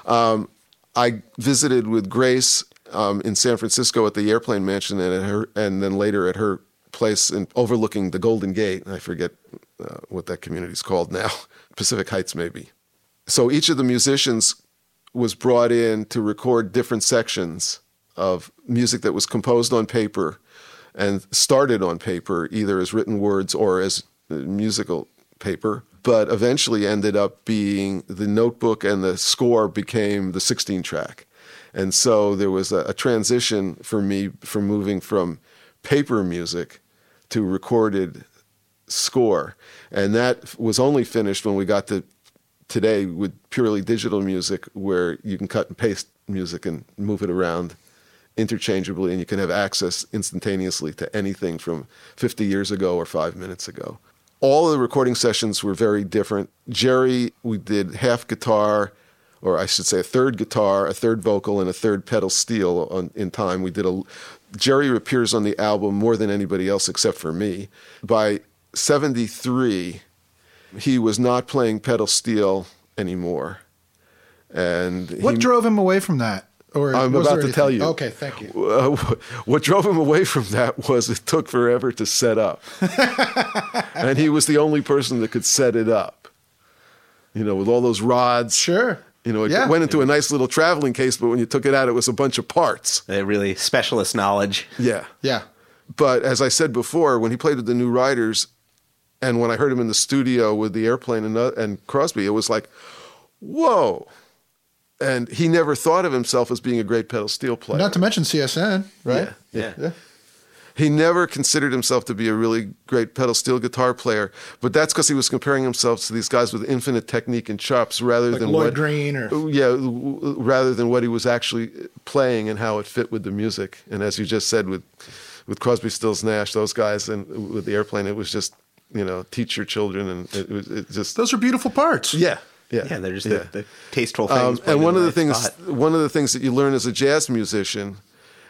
Um, I visited with Grace um, in San Francisco at the Airplane Mansion and, her, and then later at her place in, overlooking the Golden Gate. I forget uh, what that community is called now, Pacific Heights, maybe. So each of the musicians was brought in to record different sections of music that was composed on paper and started on paper, either as written words or as uh, musical paper, but eventually ended up being the notebook and the score became the 16 track. And so there was a, a transition for me from moving from paper music to recorded score. And that was only finished when we got to today with purely digital music where you can cut and paste music and move it around interchangeably and you can have access instantaneously to anything from 50 years ago or five minutes ago. All the recording sessions were very different. Jerry, we did half guitar, or I should say a third guitar, a third vocal, and a third pedal steel on, in time. We did a. Jerry appears on the album more than anybody else except for me. By 73, he was not playing pedal steel anymore. And What he, drove him away from that? Or I'm about to tell you. Okay, thank you. uh, what drove him away from that was it took forever to set up. and he was the only person that could set it up. You know, with all those rods. Sure. You know, it Yeah. went into a nice little traveling case, but when you took it out, it was a bunch of parts. Uh, really specialist knowledge. Yeah. Yeah. But as I said before, when he played with the New Riders, and when I heard him in the studio with the airplane and, uh, and Crosby, it was like, whoa, and he never thought of himself as being a great pedal steel player. Not to mention CSN, right? Yeah. Yeah. He never considered himself to be a really great pedal steel guitar player, but that's because he was comparing himself to these guys with infinite technique and chops rather Like than Lloyd what, Green or yeah, w- w- rather than what he was actually playing and how it fit with the music. And as you just said with with Crosby, Stills, Nash, those guys, and with the airplane, it was just you know teach your children, and it was it just those are beautiful parts. yeah, yeah, Yeah, they're just yeah. The, the tasteful things. Um, and one of the things, spot. one of the things that you learn as a jazz musician,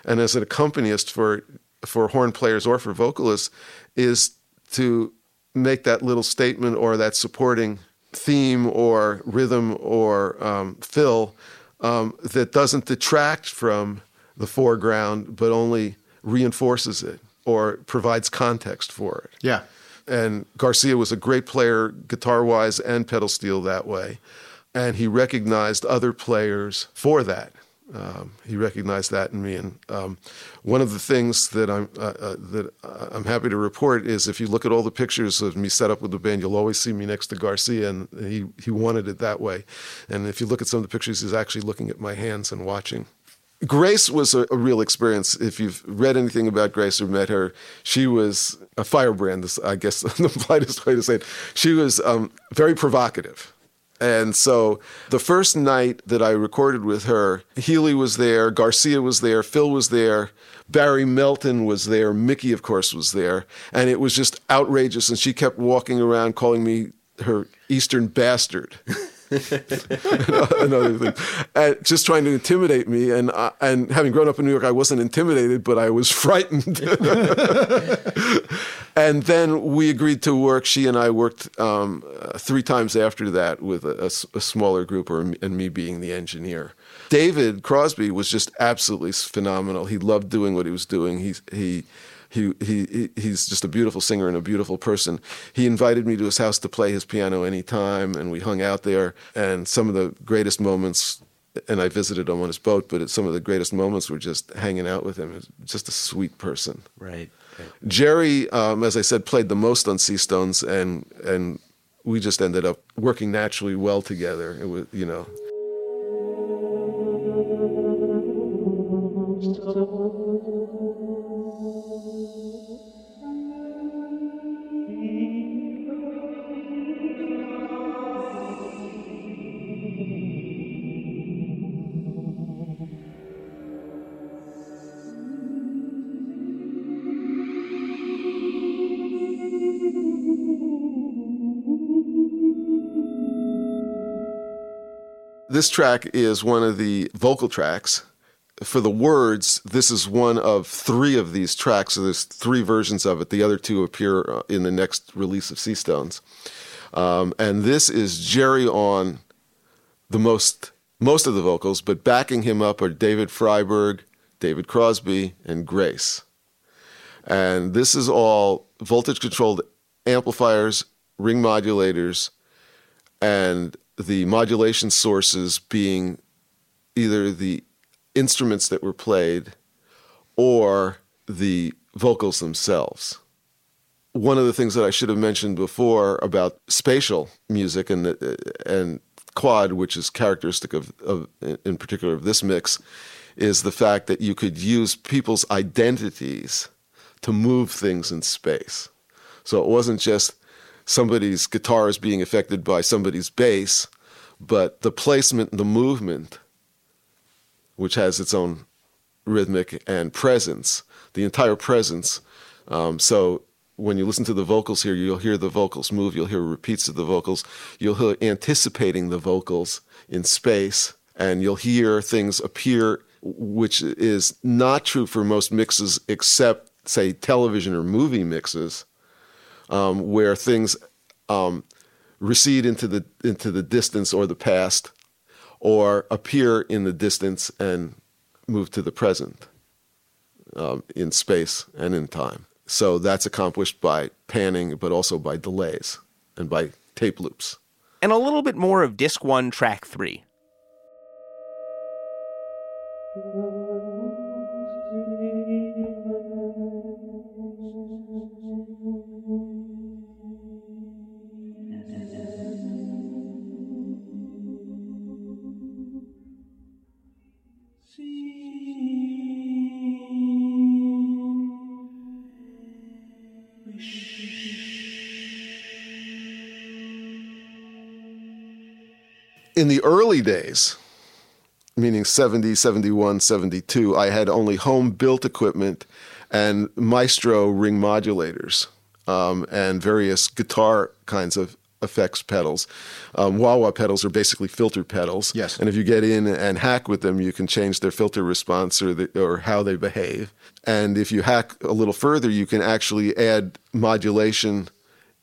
and as an accompanist for for horn players or for vocalists, is to make that little statement or that supporting theme or rhythm or um, fill um, that doesn't detract from the foreground, but only reinforces it or provides context for it. Yeah. And Garcia was a great player, guitar wise and pedal steel that way. And he recognized other players for that. Um, he recognized that in me. And um, one of the things that I'm uh, uh, that I'm happy to report is if you look at all the pictures of me set up with the band, you'll always see me next to Garcia, and he he wanted it that way. And if you look at some of the pictures, he's actually looking at my hands and watching. Grace was a, a real experience. If you've read anything about Grace or met her, she was a firebrand. I guess the politest way to say it. She was um, very provocative. And so the first night that I recorded with her, Healy was there, Garcia was there, Phil was there, Barry Melton was there, Mickey, of course, was there. And it was just outrageous. And she kept walking around calling me her Eastern bastard. another thing, and just trying to intimidate me. And and having grown up in New York, I wasn't intimidated, but I was frightened. and then we agreed to work. She and I worked um, uh, three times after that with a smaller group, or and me being the engineer. David Crosby was just absolutely phenomenal. He loved doing what he was doing. He he. He, he he- he's just a beautiful singer and a beautiful person. He invited me to his house to play his piano anytime, and we hung out there. And some of the greatest moments, and I visited him on his boat, but some of the greatest moments were just hanging out with him. He's just a sweet person. right. right. Jerry, um, as I said, played the most on Seastones, and and we just ended up working naturally well together. It was, you know, This track is one of the vocal tracks. For the words, this is one of three of these tracks. So there's three versions of it. The other two appear uh, in the next release of Seastones. Um, and this is Jerry on the most most of the vocals, but backing him up are David Freiberg, David Crosby, and Grace. And this is all voltage controlled amplifiers, ring modulators, and the modulation sources being either the instruments that were played or the vocals themselves. One of the things that I should have mentioned before about spatial music and the, and quad, which is characteristic of, of in particular of this mix, is the fact that you could use people's identities to move things in space. So it wasn't just somebody's guitar is being affected by somebody's bass, but the placement the movement, which has its own rhythmic and presence, the entire presence. Um, so when you listen to the vocals here, you'll hear the vocals move, you'll hear repeats of the vocals, you'll hear anticipating the vocals in space, and you'll hear things appear, which is not true for most mixes except, say, television or movie mixes um, where things um, recede into the into the distance or the past, or appear in the distance and move to the present um, in space and in time. So that's accomplished by panning, but also by delays and by tape loops. And a little bit more of disc one, track three. In the early days, meaning 70, 71, 72, I had only home built equipment and Maestro ring modulators um, and various guitar kinds of effects pedals. Um, wah wah pedals are basically filter pedals. Yes. And if you get in and hack with them, you can change their filter response or, the, or how they behave. And if you hack a little further, you can actually add modulation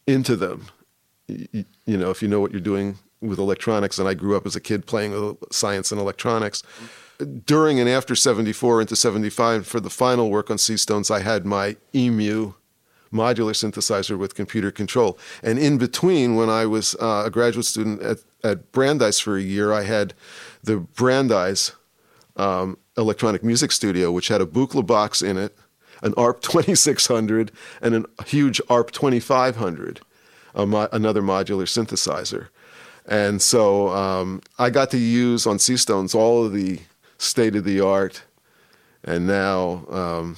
into them. Y- You know, if you know what you're doing with electronics, and I grew up as a kid playing with science and electronics. During and after 74 into 75, for the final work on Seastones, I had my EMU modular synthesizer with computer control. And in between, when I was uh, a graduate student at, at Brandeis for a year, I had the Brandeis um, electronic music studio, which had a Buchla box in it, an ARP 2600, and a huge ARP 2500, a mo- another modular synthesizer. And so um, I got to use on Seastones all of the state of the art and now um,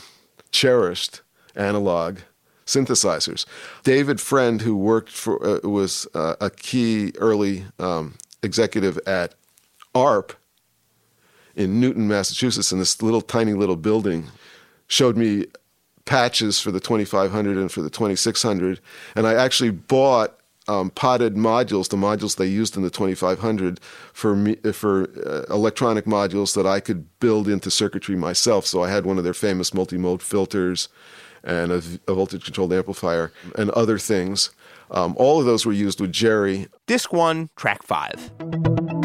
cherished analog synthesizers. David Friend, who worked for, uh, was uh, a key early um, executive at ARP in Newton, Massachusetts, in this little tiny little building, showed me patches for the 2500 and for the 2600. And I actually bought um, potted modules, the modules they used in the 2500, for me, for uh, electronic modules that I could build into circuitry myself. So I had one of their famous multi-mode filters and a, a voltage-controlled amplifier and other things. Um, all of those were used with Jerry. Disc 1, track 5.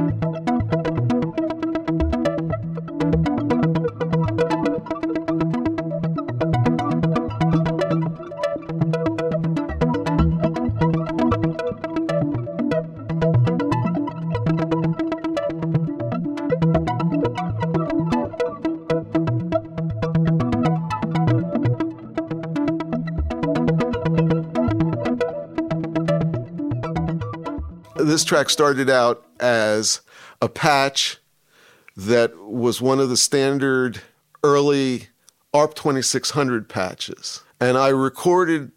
This track started out as a patch that was one of the standard early ARP 2600 patches. And I recorded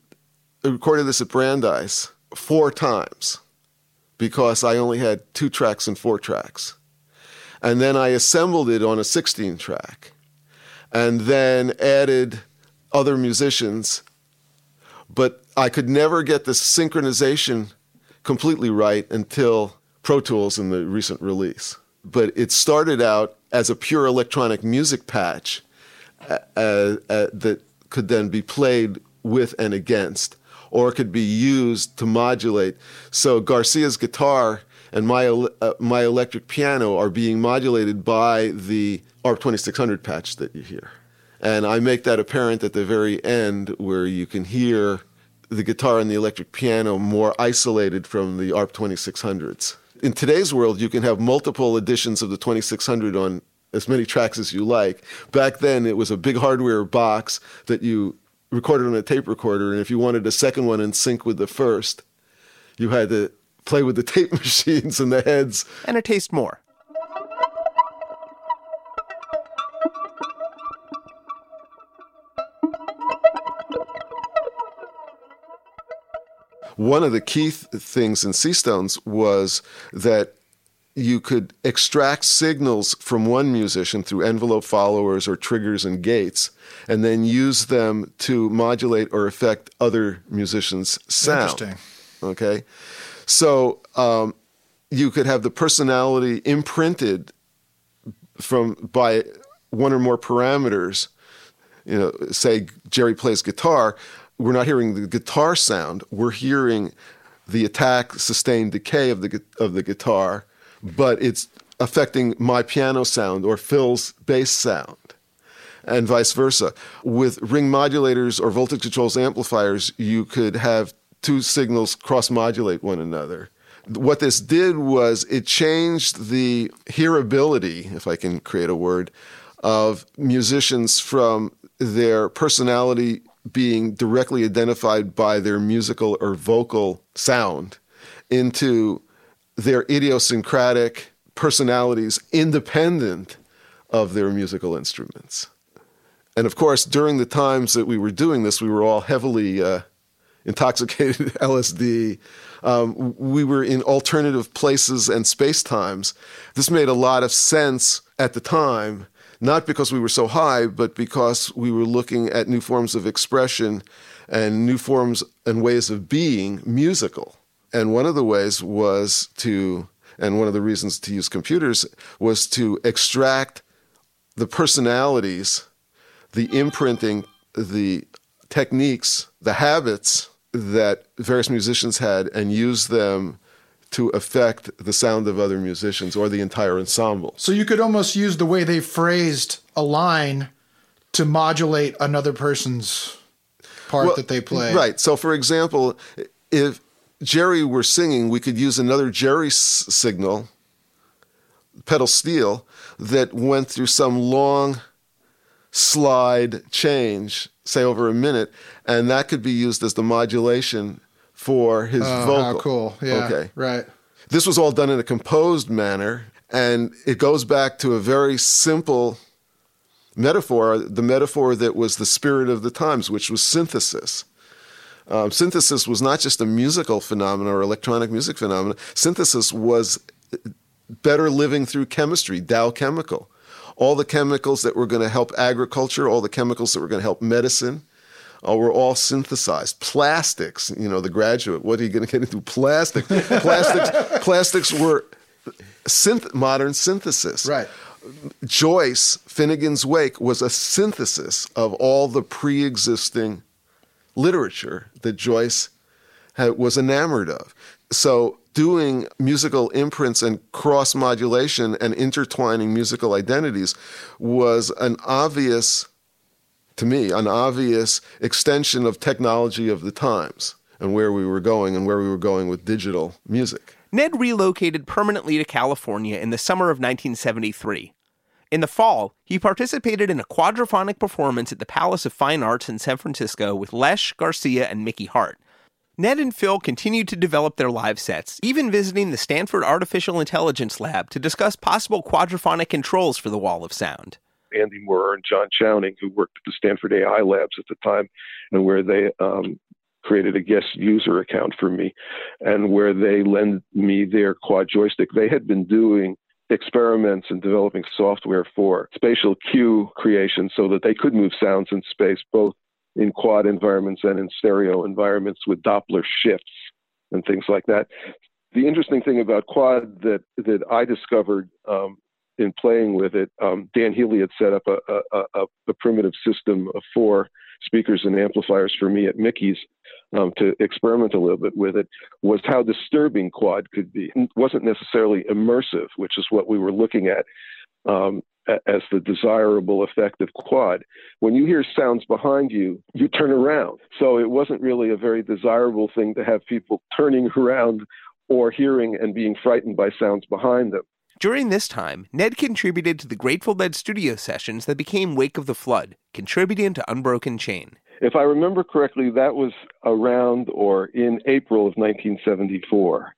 recorded this at Brandeis four times because I only had two tracks and four tracks. And then I assembled it on a 16 track and then added other musicians but I could never get the synchronization completely right until Pro Tools in the recent release. But it started out as a pure electronic music patch uh, uh, uh, that could then be played with and against, or could be used to modulate. So Garcia's guitar and my uh, my electric piano are being modulated by the ARP 2600 patch that you hear. And I make that apparent at the very end where you can hear the guitar and the electric piano more isolated from the ARP 2600s. In today's world, you can have multiple editions of the 2600 on as many tracks as you like. Back then, it was a big hardware box that you recorded on a tape recorder, and if you wanted a second one in sync with the first, you had to play with the tape machines and the heads And a taste more. One of the key th- things in Seastones was that you could extract signals from one musician through envelope followers or triggers and gates, and then use them to modulate or affect other musicians' sound. Interesting. Okay, so um, you could have the personality imprinted from by one or more parameters. You know, say Jerry plays guitar. We're not hearing the guitar sound. We're hearing the attack, sustained decay of the of the guitar, but it's affecting my piano sound or Phil's bass sound, and vice versa. With ring modulators or voltage controls amplifiers, you could have two signals cross modulate one another. What this did was it changed the hearability, if I can create a word, of musicians from their personality being directly identified by their musical or vocal sound into their idiosyncratic personalities independent of their musical instruments. And of course, during the times that we were doing this, we were all heavily uh, intoxicated LSD, Um, we were in alternative places and space times. This made a lot of sense at the time, not because we were so high, but because we were looking at new forms of expression and new forms and ways of being musical. And one of the ways was to, and one of the reasons to use computers was to extract the personalities, the imprinting, the techniques, the habits that various musicians had and use them to affect the sound of other musicians or the entire ensemble. So you could almost use the way they phrased a line to modulate another person's part Well, that they play. Right. So, for example, if Jerry were singing, we could use another Jerry s- signal, pedal steel, that went through some long slide change, say over a minute, and that could be used as the modulation for his Oh, vocal. cool. Yeah. Okay. Right. This was all done in a composed manner, and it goes back to a very simple metaphor, the metaphor that was the spirit of the times, which was synthesis. Um, synthesis was not just a musical phenomenon or electronic music phenomenon. Synthesis was better living through chemistry, Dow Chemical. All the chemicals that were going to help agriculture, all the chemicals that were going to help medicine, uh, were all synthesized. Plastics, you know, the graduate. What are you going to get into? Plastic. plastics. Plastics were synth- modern synthesis. Right. Joyce, Finnegan's Wake, was a synthesis of all the pre existing literature that Joyce had, was enamored of. So, doing musical imprints and cross modulation and intertwining musical identities was an obvious, to me, an obvious extension of technology of the times and where we were going and where we were going with digital music. Ned relocated permanently to California in the summer of 1973. In the fall, he participated in a quadraphonic performance at the Palace of Fine Arts in San Francisco with Lesh, Garcia, and Mickey Hart. Ned and Phil continued to develop their live sets, even visiting the Stanford Artificial Intelligence Lab to discuss possible quadraphonic controls for the Wall of Sound. Andy Moorer and John Chowning, who worked at the Stanford AI Labs at the time, and where they um, created a guest user account for me, and where they lent me their quad joystick. They had been doing experiments and developing software for spatial cue creation so that they could move sounds in space, both in quad environments and in stereo environments with Doppler shifts and things like that. The interesting thing about quad that that I discovered um, in playing with it, um, Dan Healy had set up a, a, a, a, primitive system of four speakers and amplifiers for me at Mickey's um, to experiment a little bit with it, was how disturbing quad could be. It wasn't necessarily immersive, which is what we were looking at um, as the desirable effect of quad. When you hear sounds behind you, you turn around. So it wasn't really a very desirable thing to have people turning around or hearing and being frightened by sounds behind them. During this time, Ned contributed to the Grateful Dead studio sessions that became Wake of the Flood, contributing to Unbroken Chain. If I remember correctly, that was around or in April of 1974.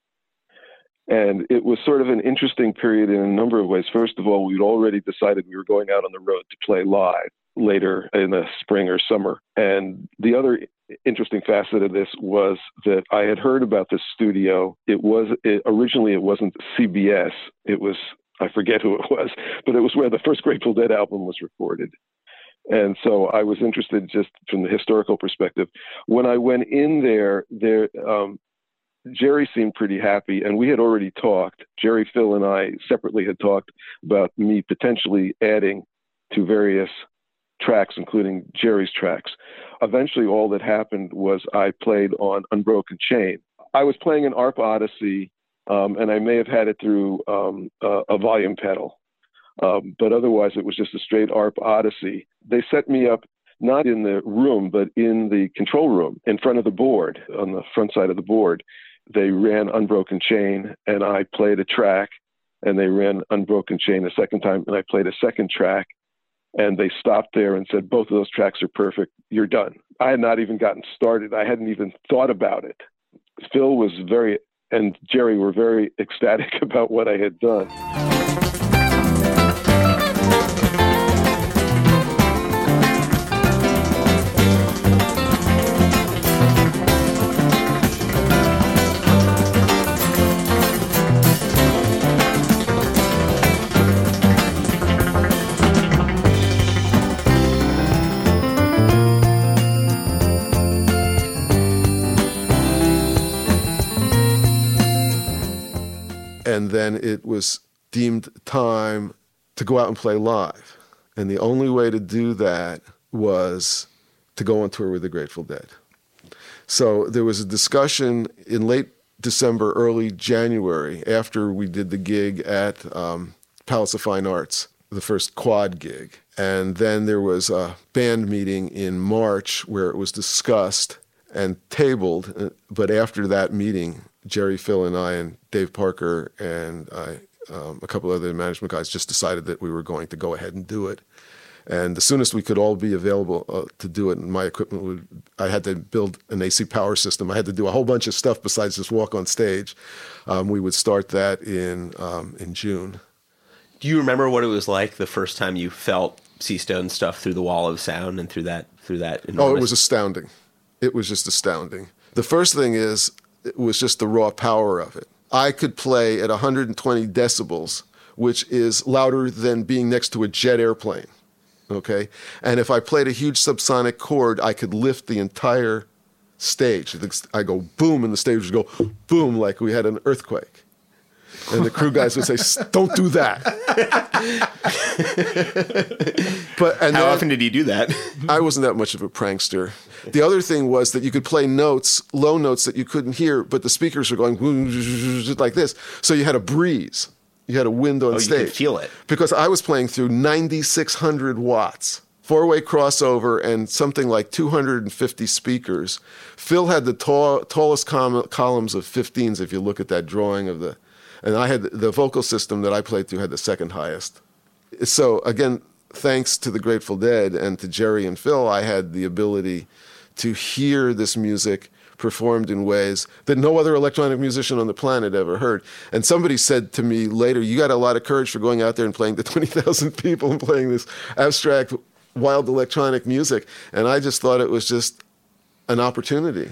And it was sort of an interesting period in a number of ways. First of all, we'd already decided we were going out on the road to play live later in the spring or summer. And the other interesting facet of this was that I had heard about this studio. It was it, originally it wasn't CBS. It was I forget who it was, but it was where the first Grateful Dead album was recorded. And so I was interested just from the historical perspective. When I went in there, there um, Jerry seemed pretty happy, and we had already talked. Jerry, Phil, and I separately had talked about me potentially adding to various tracks, including Jerry's tracks. Eventually, all that happened was I played on Unbroken Chain. I was playing an ARP Odyssey, um, and I may have had it through um, a, a volume pedal. Um, but otherwise, it was just a straight ARP Odyssey. They set me up not in the room, but in the control room in front of the board, on the front side of the board. They ran Unbroken Chain, and I played a track, and they ran Unbroken Chain a second time, and I played a second track, and they stopped there and said, Both of those tracks are perfect. You're done. I had not even gotten started. I hadn't even thought about it. Phil was very, and Jerry were very ecstatic about what I had done. Then it was deemed time to go out and play live. And the only way to do that was to go on tour with the Grateful Dead. So there was a discussion in late December, early January, after we did the gig at um, Palace of Fine Arts, the first quad gig. And then there was a band meeting in March where it was discussed and tabled. Uh, But after that meeting, Jerry, Phil, and I, and Dave Parker, and I, um, a couple other management guys just decided that we were going to go ahead and do it. And the soonest we could all be available uh, to do it, and my equipment would, I had to build an AC power system. I had to do a whole bunch of stuff besides just walk on stage. Um, we would start that in um, in June. Do you remember what it was like the first time you felt Seastone stuff through the wall of sound and through that through that? Oh, it was astounding. It was just astounding. The first thing is, was just the raw power of it. I could play at 120 decibels, which is louder than being next to a jet airplane. Okay? And if I played a huge subsonic chord, I could lift the entire stage. I go boom, and the stage would go boom like we had an earthquake. And the crew guys would say, "Don't do that." but and How often did you do that? I wasn't that much of a prankster. The other thing was that you could play notes, low notes that you couldn't hear, but the speakers were going like this. So you had a breeze. You had a wind on Oh, you stage. could feel it. Because I was playing through 9,600 watts, four way crossover, and something like 250 speakers. Phil had the tall, tallest com- columns of 15s if you look at that drawing of the. And I had the vocal system that I played through had the second highest so again, thanks to the Grateful Dead and to Jerry and Phil, I had the ability to hear this music performed in ways that no other electronic musician on the planet ever heard. And somebody said to me later, "You got a lot of courage for going out there and playing to twenty thousand people and playing this abstract, wild electronic music." And I just thought it was just an opportunity.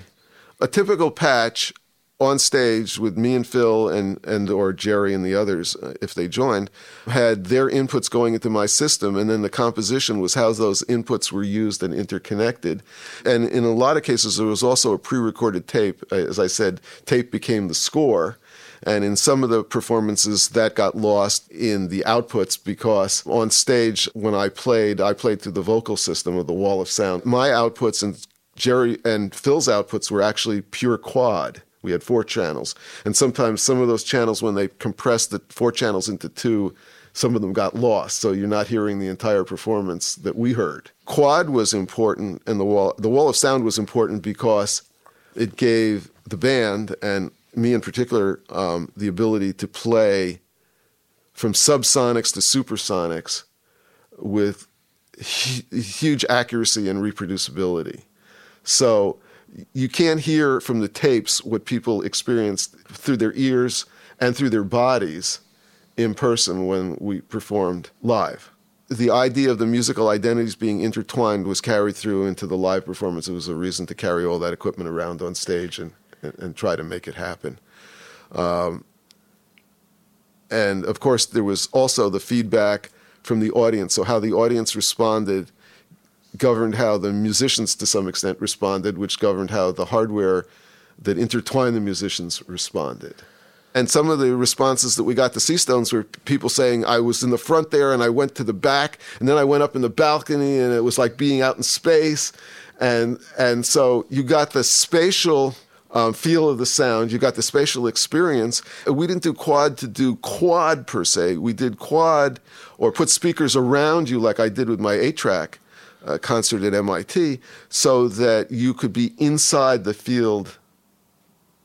A typical patch on stage with me and Phil and, and or Jerry and the others, uh, if they joined, had their inputs going into my system, and then the composition was how those inputs were used and interconnected. And in a lot of cases, there was also a pre-recorded tape. Uh, As I said, tape became the score. And in some of the performances, that got lost in the outputs because on stage, when I played, I played through the vocal system of the wall of sound. My outputs and Jerry and Phil's outputs were actually pure quad. We had four channels. And sometimes some of those channels, when they compressed the four channels into two, some of them got lost. So you're not hearing the entire performance that we heard. Quad was important, and the wall, the wall of sound was important because it gave the band, and me in particular, um, the ability to play from subsonics to supersonics with hu- huge accuracy and reproducibility. So you can't hear from the tapes what people experienced through their ears and through their bodies in person when we performed live. The idea of the musical identities being intertwined was carried through into the live performance. It was a reason to carry all that equipment around on stage and, and, and try to make it happen. Um, and of course, there was also the feedback from the audience. So, how the audience responded governed how the musicians to some extent responded, which governed how the hardware that intertwined the musicians responded. And some of the responses that we got to Seastones were people saying, I was in the front there and I went to the back, and then I went up in the balcony, and it was like being out in space. And, and so you got the spatial um, feel of the sound, you got the spatial experience. We didn't do quad to do quad per se. We did quad or put speakers around you like I did with my 8 track uh, concert at MIT so that you could be inside the field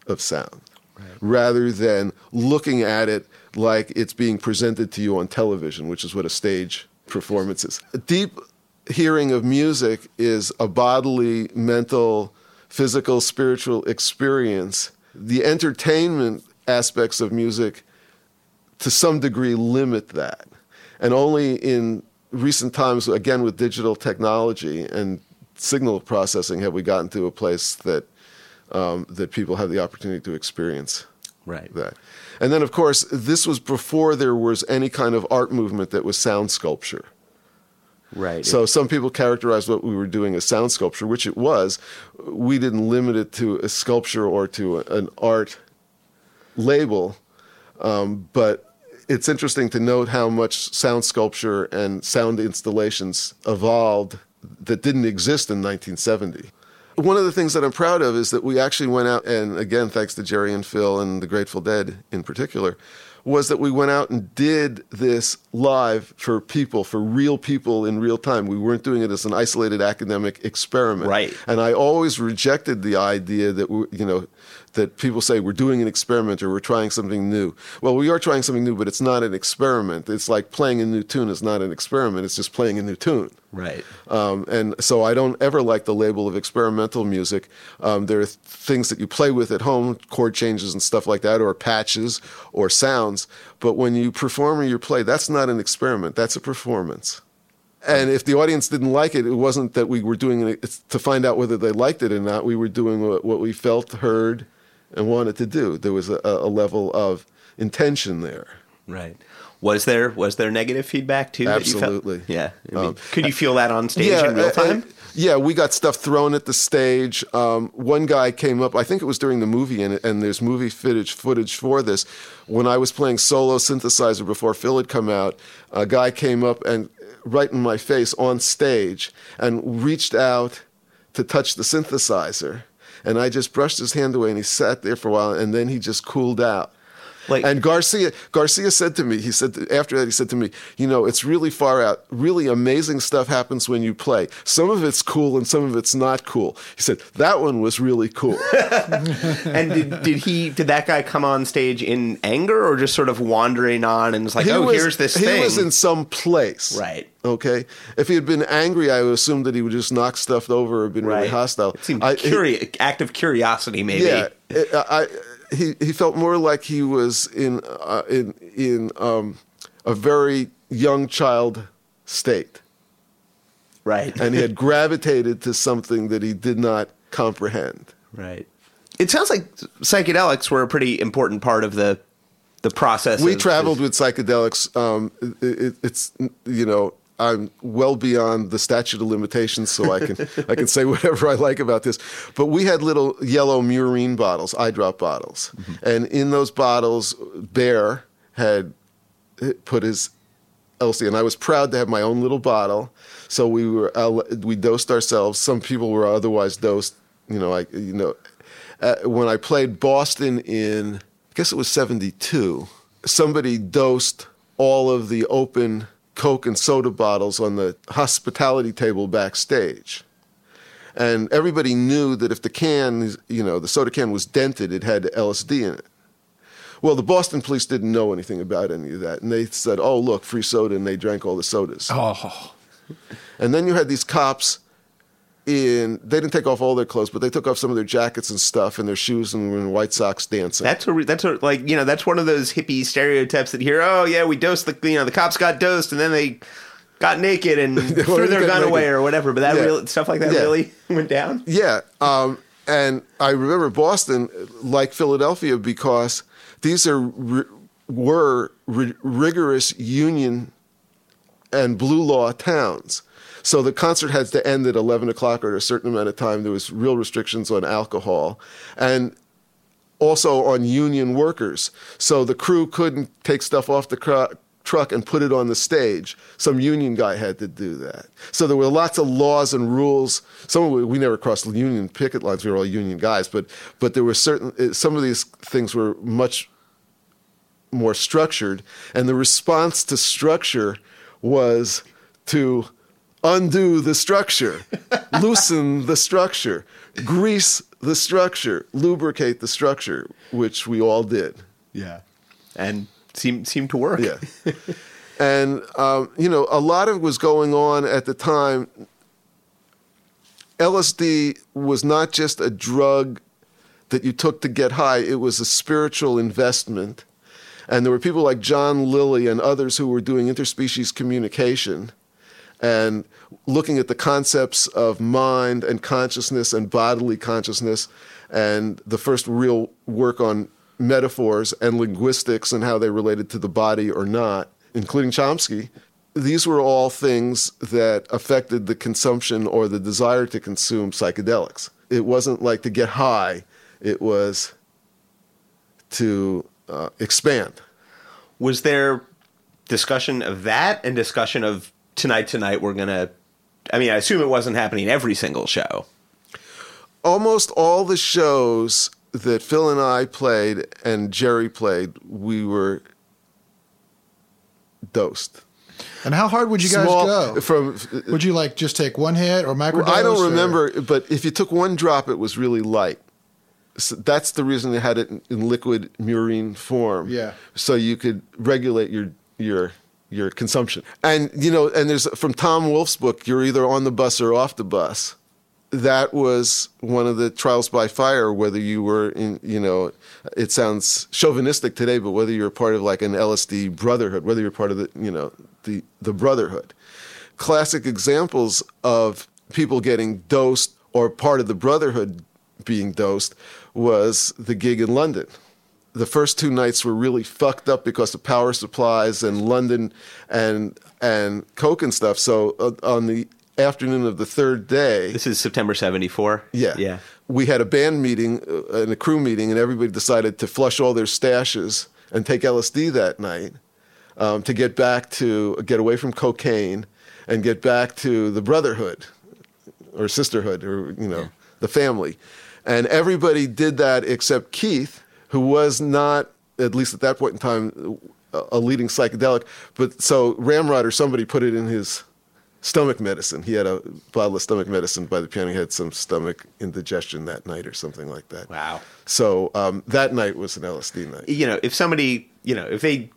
of sound rather than looking at it like it's being presented to you on television, which is what a stage performance is. A deep hearing of music is a bodily, mental, physical, spiritual experience. The entertainment aspects of music to some degree limit that. And only in recent times, again with digital technology and signal processing, have we gotten to a place that um, that people have the opportunity to experience Right. that. And then, of course, this was before there was any kind of art movement that was sound sculpture. Right. So some people characterized what we were doing as sound sculpture, which it was. We didn't limit it to a sculpture or to an art label. Um, but it's interesting to note how much sound sculpture and sound installations evolved that didn't exist in 1970. One of the things that I'm proud of is that we actually went out, and again, thanks to Jerry and Phil and the Grateful Dead in particular, was that we went out and did this live for people, for real people in real time. We weren't doing it as an isolated academic experiment. Right. And I always rejected the idea that we, you know, that people say we're doing an experiment or we're trying something new. Well, we are trying something new, but it's not an experiment. It's like playing a new tune is not an experiment. It's just playing a new tune. Right. Um, and so I don't ever like the label of experimental music. Um, there are th- things that you play with at home, chord changes and stuff like that, or patches or sounds. But when you perform or you play, that's not an experiment. That's a performance. And if the audience didn't like it, it wasn't that we were doing it to find out whether they liked it or not. We were doing what, what we felt, heard, and wanted to do. There was a, a level of intention there. Right. Was there was there negative feedback too? that you felt? Absolutely. Yeah. I mean, Um, could you feel that on stage in real uh, uh, time? yeah, we got stuff thrown at the stage. Um, one guy came up, I think it was during the movie, and, and there's movie footage, footage for this. When I was playing solo synthesizer before Phil had come out, a guy came up and right in my face on stage and reached out to touch the synthesizer. And I just brushed his hand away and he sat there for a while and then he just cooled out. Like- and Garcia Garcia said to me, he said after that he said to me, you know, it's really far out. Really amazing stuff happens when you play. Some of it's cool and some of it's not cool. He said that one was really cool. and did, did he did that guy come on stage in anger or just sort of wandering on and was like, He oh, was- here's this thing? he thing? was in some place. Right. Okay. If he had been angry, I would assume that he would just knock stuff over or been really hostile. It seemed I- he- curious, act of curiosity, maybe. Yeah, it- I, he he felt more like he was in uh, in in um, a very young child state, Right. and he had gravitated to something that he did not comprehend. right. It sounds like psychedelics were a pretty important part of the the process. We of- traveled with psychedelics. Um, it, it, it's you know I'm well beyond the statute of limitations, so I can I can say whatever I like about this. But we had little yellow murine bottles, eye drop bottles, and in those bottles, Bear had put his LSD, and I was proud to have my own little bottle. So we were uh, we dosed ourselves. Some people were otherwise dosed. You know, I you know uh, when I played Boston in I guess it was '72. Somebody dosed all of the open Coke and soda bottles on the hospitality table backstage. And everybody knew that if the can, you know, the soda can was dented, it had LSD in it. Well, the Boston police didn't know anything about any of that. And they said, oh, look, free soda. And they drank all the sodas. Oh, And then you had these cops in, they didn't take off all their clothes, but they took off some of their jackets and stuff and their shoes and were in white socks dancing. That's a that's a, like you know that's one of those hippie stereotypes that you hear. Oh yeah, we dosed the you know the cops got dosed and then they got naked and threw their gun naked. away or whatever. But that Yeah. really stuff like that Yeah. really went down. Yeah. Um, and I remember Boston, like Philadelphia, because these are were rigorous union and blue law towns. So the concert had to end at 11 o'clock or a certain amount of time. There was real restrictions on alcohol. And also on union workers. So the crew couldn't take stuff off the cru- truck and put it on the stage. Some union guy had to do that. So there were lots of laws and rules. Some of we, we never crossed the union picket lines. We were all union guys, but but there were certain some of these things were much more structured, and the response to structure was to undo the structure, loosen the structure, grease the structure, lubricate the structure, which we all did. Yeah, and seemed seemed to work. Yeah. and, um, you know, a lot of was going on at the time. LSD was not just a drug that you took to get high, it was a spiritual investment. And there were people like John Lilly and others who were doing interspecies communication and looking at the concepts of mind and consciousness and bodily consciousness and the first real work on metaphors and linguistics and how they related to the body or not, including Chomsky. These were all things that affected the consumption or the desire to consume psychedelics. It wasn't like to get high, it was to uh, expand. Was there discussion of that and discussion of tonight, tonight, we're going to. I mean, I assume it wasn't happening every single show. almost all the shows that Phil and I played and Jerry played, we were dosed. And how hard would you guys Small- go? From Would you like just take one hit or microdose? I don't or- remember, but if you took one drop, it was really light. So that's the reason they had it in, in liquid murine form. Yeah. So you could regulate your your your consumption. And you know, and there's from Tom Wolfe's book, you're either on the bus or off the bus. That was one of the trials by fire. Whether you were in, you know, it sounds chauvinistic today, but whether you're part of like an LSD brotherhood, whether you're part of the, you know, the the brotherhood classic examples of people getting dosed or part of the brotherhood being dosed was the gig in London. The first two nights were really fucked up because of power supplies and London and and coke and stuff. So uh, on the afternoon of the third day, This is September 74. yeah. Yeah. We had a band meeting uh, and a crew meeting, and everybody decided to flush all their stashes and take LSD that night um, to get back to get away from cocaine and get back to the brotherhood or sisterhood or you know the family. And everybody did that except Keith, who was not at least at that point in time a leading psychedelic. But so Ramrod or somebody put it in his stomach medicine. He had a bottle of stomach medicine by the piano. He had some stomach indigestion that night or something like that. Wow. So um, that night was an LSD night. You know, if somebody, you know, if they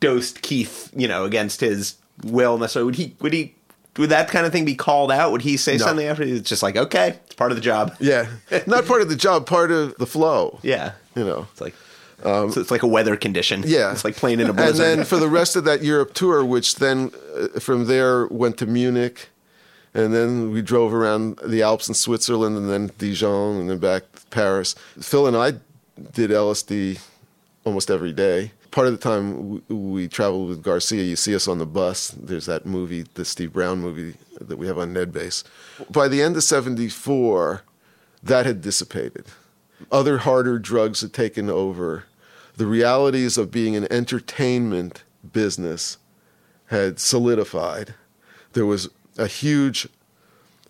dosed Keith, you know, against his will necessarily, would he, would he, would that kind of thing be called out? Would he say No. something after? It's just like, okay, part of the job. Yeah, not part of the job, part of the flow. Yeah. You know. It's like, so it's like a weather condition. Yeah, It's like playing in a blizzard. And then for the rest of that Europe tour, which then uh, from there went to Munich, and then we drove around the Alps in Switzerland, and then Dijon, and then back to Paris. Phil and I did LSD almost every day. Part of the time we, we traveled with Garcia. You see us on the bus. There's that movie, the Steve Brown movie that we have on Nedbase. By the end of '74, that had dissipated. Other harder drugs had taken over. The realities of being an entertainment business had solidified. There was a huge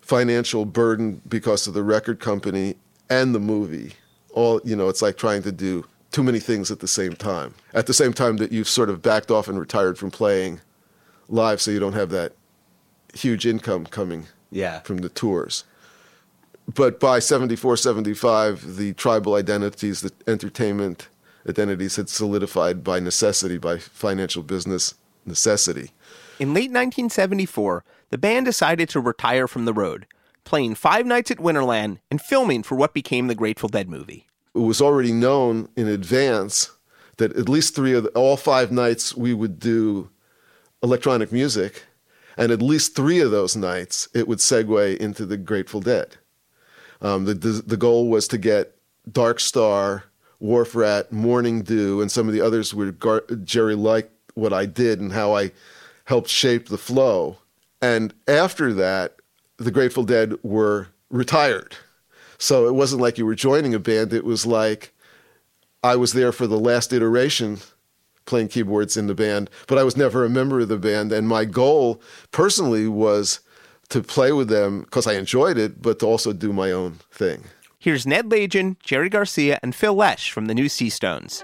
financial burden because of the record company and the movie. All you know, it's like trying to do too many things at the same time. At the same time that you've sort of backed off and retired from playing live, so you don't have that huge income coming yeah. from the tours. But by 74, 75, the tribal identities, the entertainment identities had solidified by necessity, by financial business necessity. In late 1974, the band decided to retire from the road, playing five nights at Winterland and filming for what became the Grateful Dead movie. It was already known in advance that at least three of the, all five nights we would do electronic music, and at least three of those nights it would segue into the Grateful Dead. Um, the, the the goal was to get Dark Star, Wharf Rat, Morning Dew, and some of the others where Gar- Jerry liked what I did and how I helped shape the flow. And after that, the Grateful Dead were retired. So it wasn't like you were joining a band. It was like I was there for the last iteration playing keyboards in the band, but I was never a member of the band. And my goal personally was to play with them because I enjoyed it, but to also do my own thing. Here's Ned Lagin, Jerry Garcia, and Phil Lesh from the new Seastones.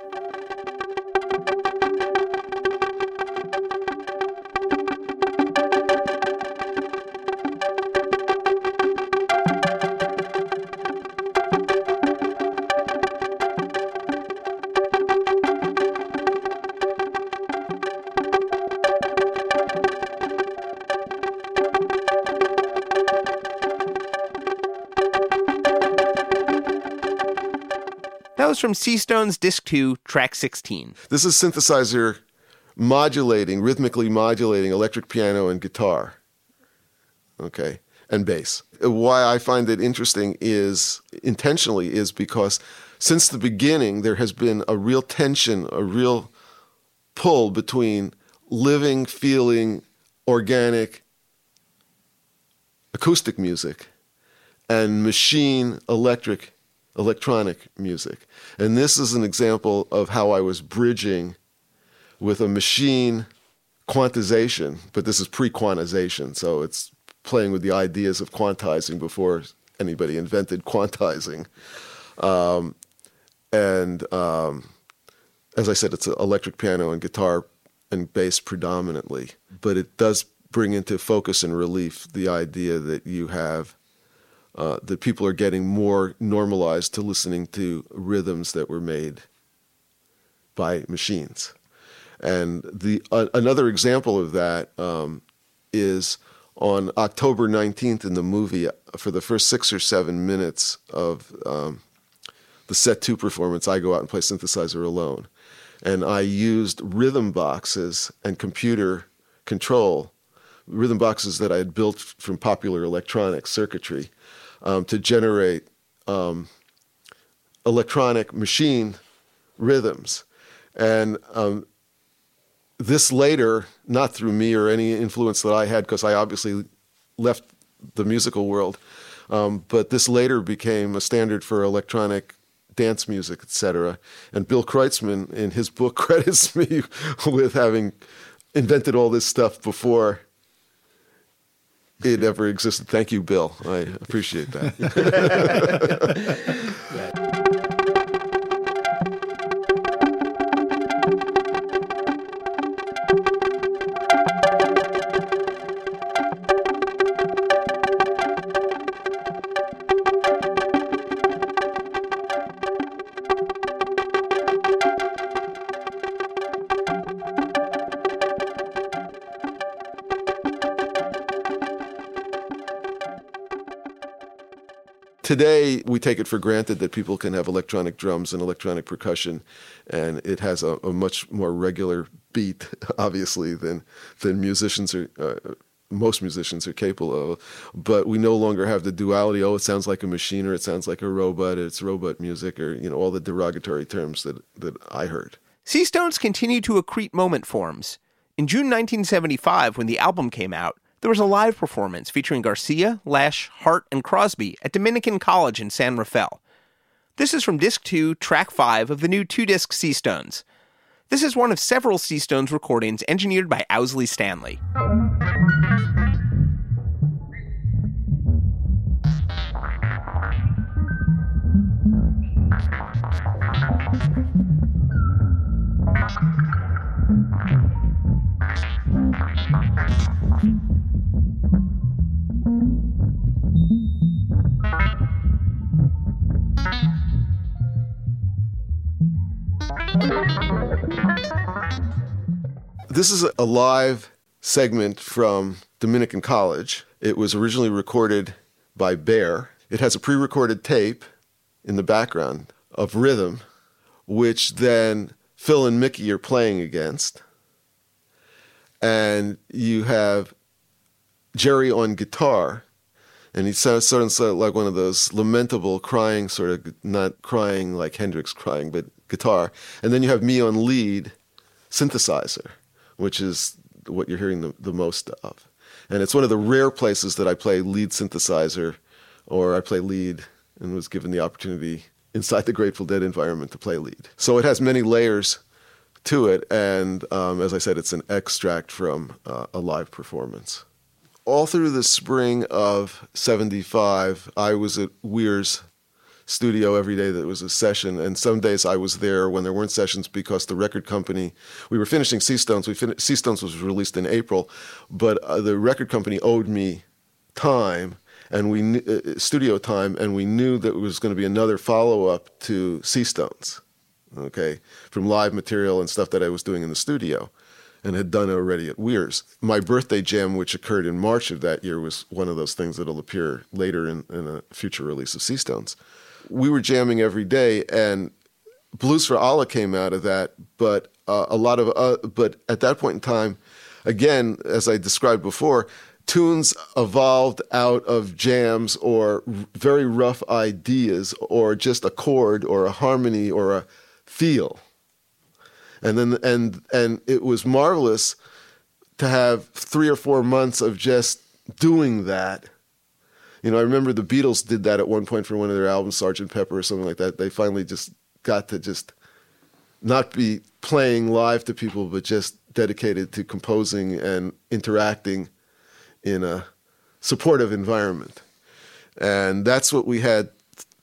Was from Seastones Disc 2, Track 16. This is synthesizer modulating, rhythmically modulating electric piano and guitar. Okay, and bass. Uh, why I find it interesting is intentionally is because since the beginning there has been a real tension, a real pull between living, feeling, organic acoustic music and machine electric electronic music. And this is an example of how I was bridging with a machine quantization, but this is pre-quantization, so it's playing with the ideas of quantizing before anybody invented quantizing. Um, and um, as I said, it's electric piano and guitar and bass predominantly, but it does bring into focus and relief the idea that you have uh, that people are getting more normalized to listening to rhythms that were made by machines. And the uh, another example of that um, is on October 19th in the movie, for the first six or seven minutes of um, the set two performance, I go out and play synthesizer alone. And I used rhythm boxes and computer control, rhythm boxes that I had built from popular electronic circuitry um, to generate um, electronic machine rhythms. And um, this later, not through me or any influence that I had, because I obviously left the musical world, um, but this later became a standard for electronic dance music, etc. And Bill Kreutzmann, in his book, credits me with having invented all this stuff before it ever existed. Thank you, Bill. I appreciate that. today we take it for granted that people can have electronic drums and electronic percussion, and it has a, a much more regular beat, obviously, than than musicians are. Uh, most musicians are capable of, but we no longer have the duality. Oh, it sounds like a machine, or it sounds like a robot. It's robot music, or you know all the derogatory terms that that I heard. Seastones continue to accrete moment forms. In June 1975, when the album came out, there was a live performance featuring Garcia, Lesh, Hart, and Crosby at Dominican College in San Rafael. This is from Disc 2, Track 5 of the new two disc Seastones. This is one of several Seastones recordings engineered by Owsley Stanley. This is a live segment from Dominican College. It was originally recorded by Bear. It has a pre recorded tape in the background of rhythm, which then Phil and Mickey are playing against. And you have Jerry on guitar, and he sounds sort of like one of those lamentable crying, sort of not crying like Hendrix crying, but guitar. And then you have me on lead synthesizer which is what you're hearing the, the most of. And it's one of the rare places that I play lead synthesizer or I play lead and was given the opportunity inside the Grateful Dead environment to play lead. So it has many layers to it. And um, as I said, it's an extract from uh, a live performance. All through the spring of 75, I was at Weir's studio every day that was a session. And some days I was there when there weren't sessions because the record company, we were finishing Seastones. We fin- Seastones was released in April, but uh, the record company owed me time and we uh, studio time, and we knew that it was going to be another follow up to Seastones, okay, from live material and stuff that I was doing in the studio and had done already at Weir's. My birthday jam, which occurred in March of that year, was one of those things that'll appear later in, in a future release of Seastones we were jamming every day, and Blues for Allah came out of that. But uh, a lot of, uh, but at that point in time, again, as I described before, tunes evolved out of jams or very rough ideas or just a chord or a harmony or a feel. And then and and it was marvelous to have 3 or 4 months of just doing that you know, I remember the Beatles did that at one point for one of their albums, Sergeant Pepper or something like that. They finally just got to just not be playing live to people, but just dedicated to composing and interacting in a supportive environment. And that's what we had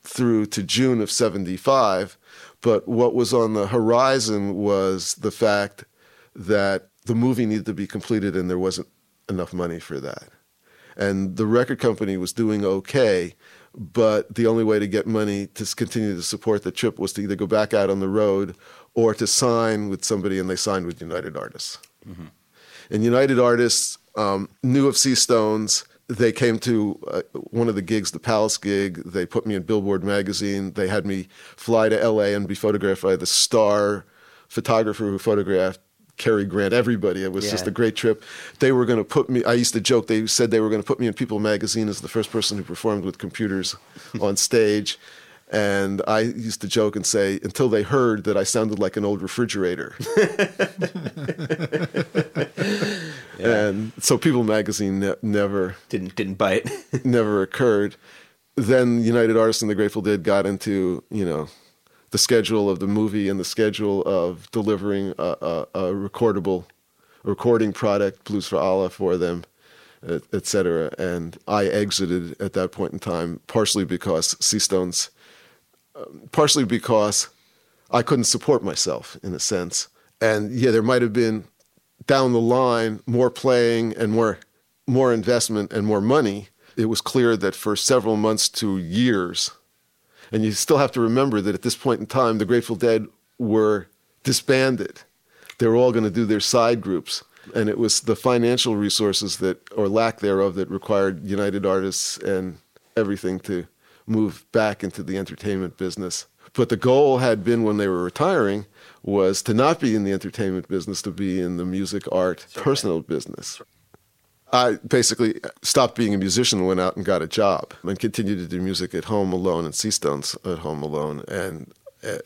through to June of 75. But what was on the horizon was the fact that the movie needed to be completed and there wasn't enough money for that. And the record company was doing okay, but the only way to get money to continue to support the trip was to either go back out on the road or to sign with somebody, and they signed with United Artists. Mm-hmm. And United Artists um, knew of Seastones. They came to uh, one of the gigs, the Palace gig. They put me in Billboard magazine. They had me fly to LA and be photographed by the star photographer who photographed Cary Grant, everybody. It was yeah. just a great trip. They were going to put me, I used to joke, they said they were going to put me in People magazine as the first person who performed with computers on stage. And I used to joke and say, until they heard that I sounded like an old refrigerator. yeah. And so People magazine ne- never didn't didn't bite. never occurred. Then United Artists and the Grateful Dead got into, you know, the schedule of the movie and the schedule of delivering a, a, a recordable recording product, Blues for Allah, for them, etc. Et and I exited at that point in time, partially because Seastones, um, partially because I couldn't support myself in a sense. And yeah, there might have been down the line more playing and more more investment and more money. It was clear that for several months to years, and you still have to remember that at this point in time, the Grateful Dead were disbanded. They were all going to do their side groups. And it was the financial resources that, or lack thereof, that required United Artists and everything to move back into the entertainment business. But the goal had been when they were retiring was to not be in the entertainment business, to be in the music, art, personal business. I basically stopped being a musician, went out and got a job, and continued to do music at home alone and Seastones at home alone, and uh,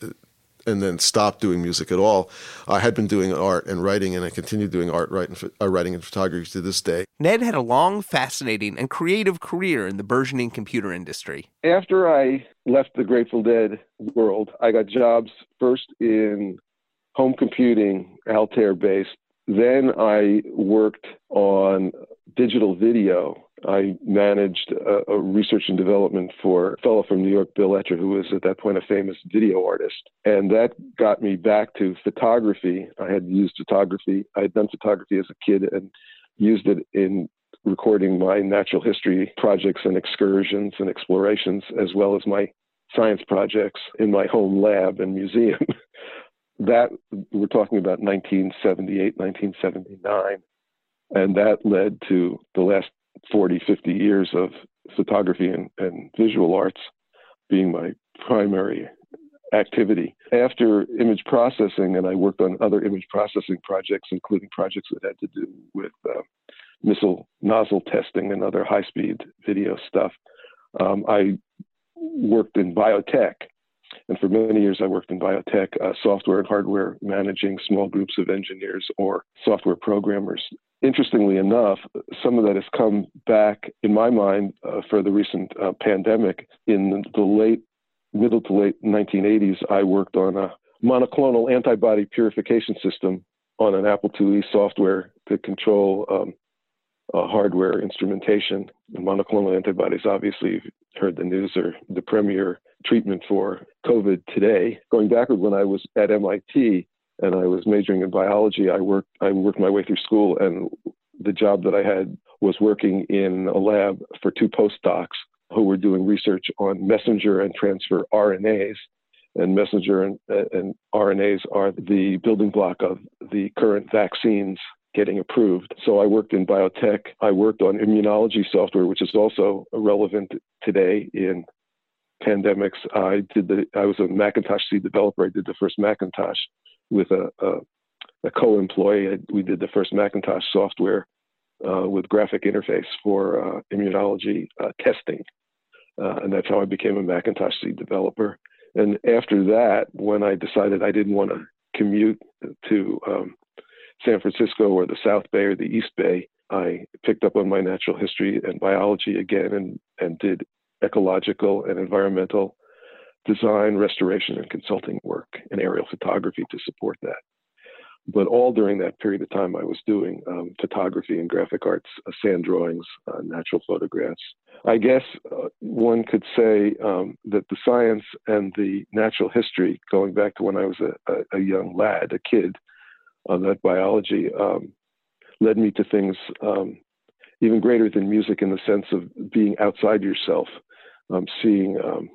and then stopped doing music at all. I had been doing art and writing, and I continued doing art, writing, uh, writing and photography to this day. Ned had a long, fascinating, and creative career in the burgeoning computer industry. After I left the Grateful Dead world, I got jobs first in home computing, Altair based. Then I worked on digital video. I managed a, a, research and development for a fellow from New York, Bill Etra, who was at that point a famous video artist. And that got me back to photography. I had used photography. I had done photography as a kid and used it in recording my natural history projects and excursions and explorations, as well as my science projects in my home lab and museum. that we're talking about 1978, 1979 and that led to the last 40, 50 years of photography and, and visual arts being my primary activity. After image processing, and I worked on other image processing projects, including projects that had to do with uh, missile nozzle testing and other high speed video stuff, um, I worked in biotech. And for many years, I worked in biotech, uh, software and hardware, managing small groups of engineers or software programmers interestingly enough, some of that has come back in my mind uh, for the recent uh, pandemic. In the late, middle to late 1980s, I worked on a monoclonal antibody purification system on an Apple IIe software to control um, uh, hardware instrumentation. And monoclonal antibodies, obviously, you've heard the news, are the premier treatment for COVID today. Going backward, when I was at MIT, and I was majoring in biology. I worked I worked my way through school, and the job that I had was working in a lab for two postdocs who were doing research on messenger and transfer RNAs. And messenger and, and RNAs are the building block of the current vaccines getting approved. So I worked in biotech. I worked on immunology software, which is also relevant today in pandemics. I did the I was a Macintosh C developer. I did the first Macintosh with a, a, a co-employee. We did the first Macintosh software uh, with graphic interface for uh, immunology uh, testing, uh, and that's how I became a Macintosh developer. And after that, when I decided I didn't want to commute to um, San Francisco or the South Bay or the East Bay, I picked up on my natural history and biology again, and and did ecological and environmental design, restoration, and consulting work and aerial photography to support that. But all during that period of time, I was doing um, photography and graphic arts, uh, sand drawings, uh, natural photographs. I guess uh, one could say um, that the science and the natural history, going back to when I was a, a, a young lad, a kid, on that biology, um, led me to things um, even greater than music in the sense of being outside yourself, um, seeing, um,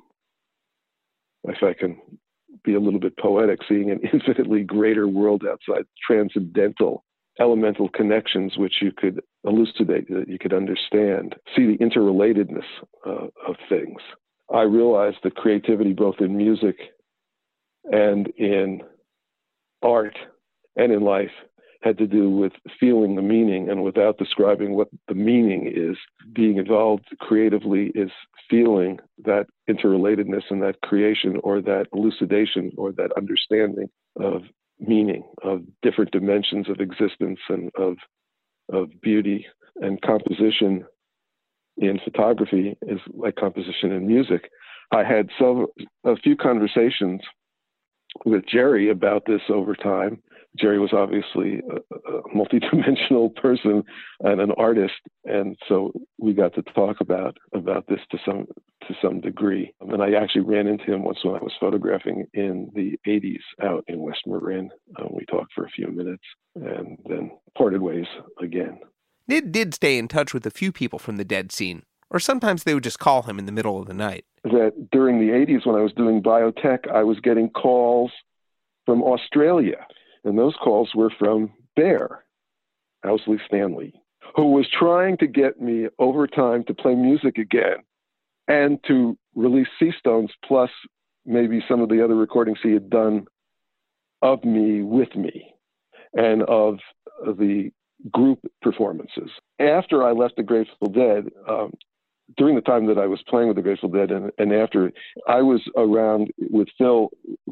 if I can be a little bit poetic, seeing an infinitely greater world outside, transcendental, elemental connections which you could elucidate, that you could understand, see the interrelatedness uh, of things. I realized that creativity, both in music and in art and in life, had to do with feeling the meaning and without describing what the meaning is being involved creatively is feeling that interrelatedness and that creation or that elucidation or that understanding of meaning of different dimensions of existence and of of beauty. And composition in photography is like composition in music. I had some a few conversations with jerry about this over time Jerry was obviously a, a multidimensional person and an artist, and so we got to talk about about this to some to some degree. And I actually ran into him once when I was photographing in the '80s out in West Marin. Um, we talked for a few minutes and then parted ways again. Ned did stay in touch with a few people from the dead scene, or sometimes they would just call him in the middle of the night. That during the '80s, when I was doing biotech, I was getting calls from Australia and those calls were from Bear, Owsley Stanley, who was trying to get me over time to play music again and to release Seastones plus maybe some of the other recordings he had done of me with me and of the group performances. After I left the Grateful Dead, um, during the time that I was playing with the Grateful Dead and, and after, I was around with Phil.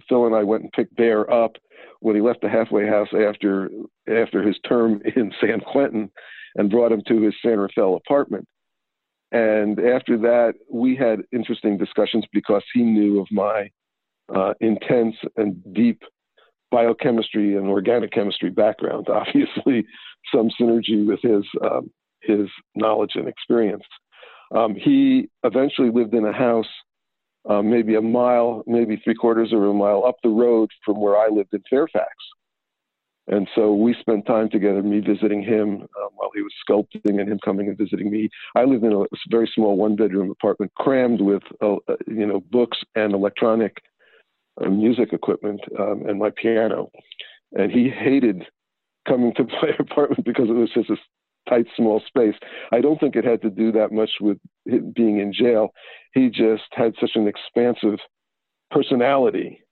Phil and I went and picked Bear up when he left the halfway house after after his term in San Quentin, and brought him to his San Rafael apartment. And after that, we had interesting discussions because he knew of my uh, intense and deep biochemistry and organic chemistry background. Obviously, some synergy with his um, his knowledge and experience. Um, he eventually lived in a house, uh, maybe a mile, maybe three quarters of a mile up the road from where I lived in Fairfax. And so we spent time together, me visiting him um, while he was sculpting and him coming and visiting me. I lived in a very small one bedroom apartment crammed with, uh, uh, you know, books and electronic uh, music equipment um, and my piano. And he hated coming to my apartment because it was just this tight, small space. I don't think it had to do that much with him being in jail. He just had such an expansive personality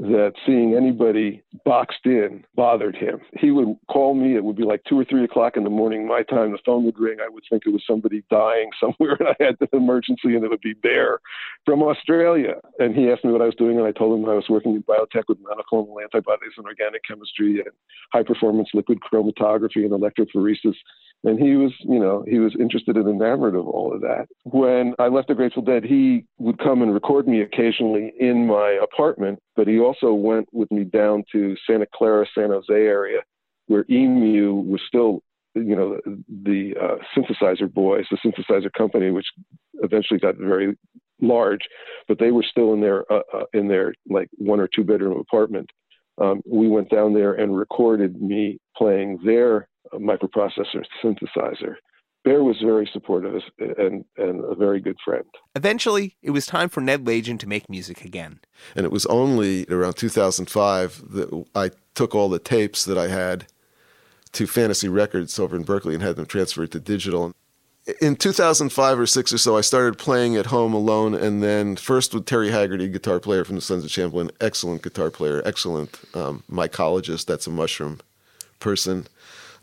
that seeing anybody boxed in bothered him. He would call me, it would be like two or three o'clock in the morning, my time, the phone would ring. I would think it was somebody dying somewhere, and I had an emergency, and it would be Bear from Australia. And he asked me what I was doing, and I told him I was working in biotech with monoclonal antibodies and organic chemistry and high performance liquid chromatography and electrophoresis and he was you know he was interested and enamored of all of that. When i left the grateful dead he would come and record me occasionally in my apartment but he also went with me down to santa clara san jose area where emu was still you know the uh, synthesizer boys the synthesizer company which eventually got very large but they were still in their uh, uh, in their like one or two bedroom apartment. Um, we went down there and recorded me playing their microprocessor synthesizer. Bear was very supportive and, and a very good friend. Eventually, it was time for Ned Lagin to make music again. And it was only around 2005 that I took all the tapes that I had to Fantasy Records over in Berkeley and had them transferred to digital. In 2005 or six or so, I started playing at home alone, and then first with Terry Haggerty, guitar player from the Sons of Champlin, excellent guitar player, excellent um, mycologist. That's a mushroom person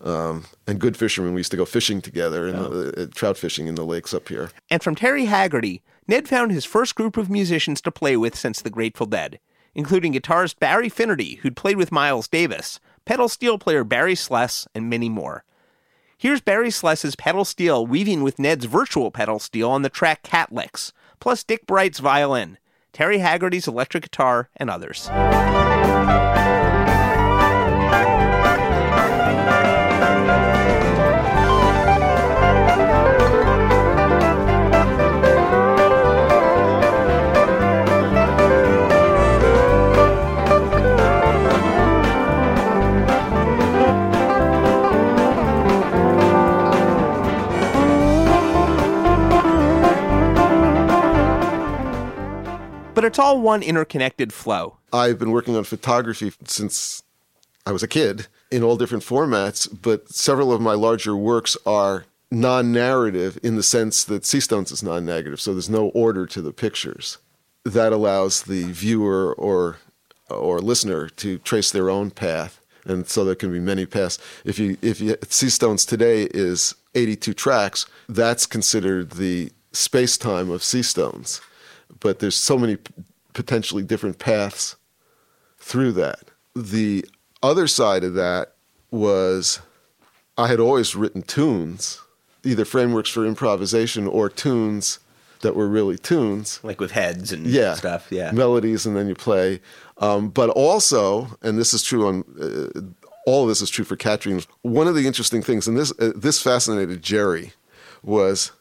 um, and good fishermen. We used to go fishing together and oh. uh, trout fishing in the lakes up here. And from Terry Haggerty, Ned found his first group of musicians to play with since the Grateful Dead, including guitarist Barry Finnerty, who'd played with Miles Davis, pedal steel player Barry Sless, and many more. Here's Barry Sless's pedal steel weaving with Ned's virtual pedal steel on the track Cat Licks, plus Dick Bright's violin, Terry Haggerty's electric guitar, and others. It's all one interconnected flow. I've been working on photography since I was a kid in all different formats, but several of my larger works are non narrative in the sense that Seastones is non negative, so there's no order to the pictures. That allows the viewer or or listener to trace their own path, and so there can be many paths. If you if you Seastones today is 82 tracks, that's considered the space time of Seastones, but there's so many p- potentially different paths through that. The other side of that was I had always written tunes, either frameworks for improvisation or tunes that were really tunes. Like with heads and Yeah. stuff. Yeah. Melodies and then you play. Um, but also, and this is true on uh, all of this is true for cat dreams. One of the interesting things, and this uh, this fascinated Jerry, was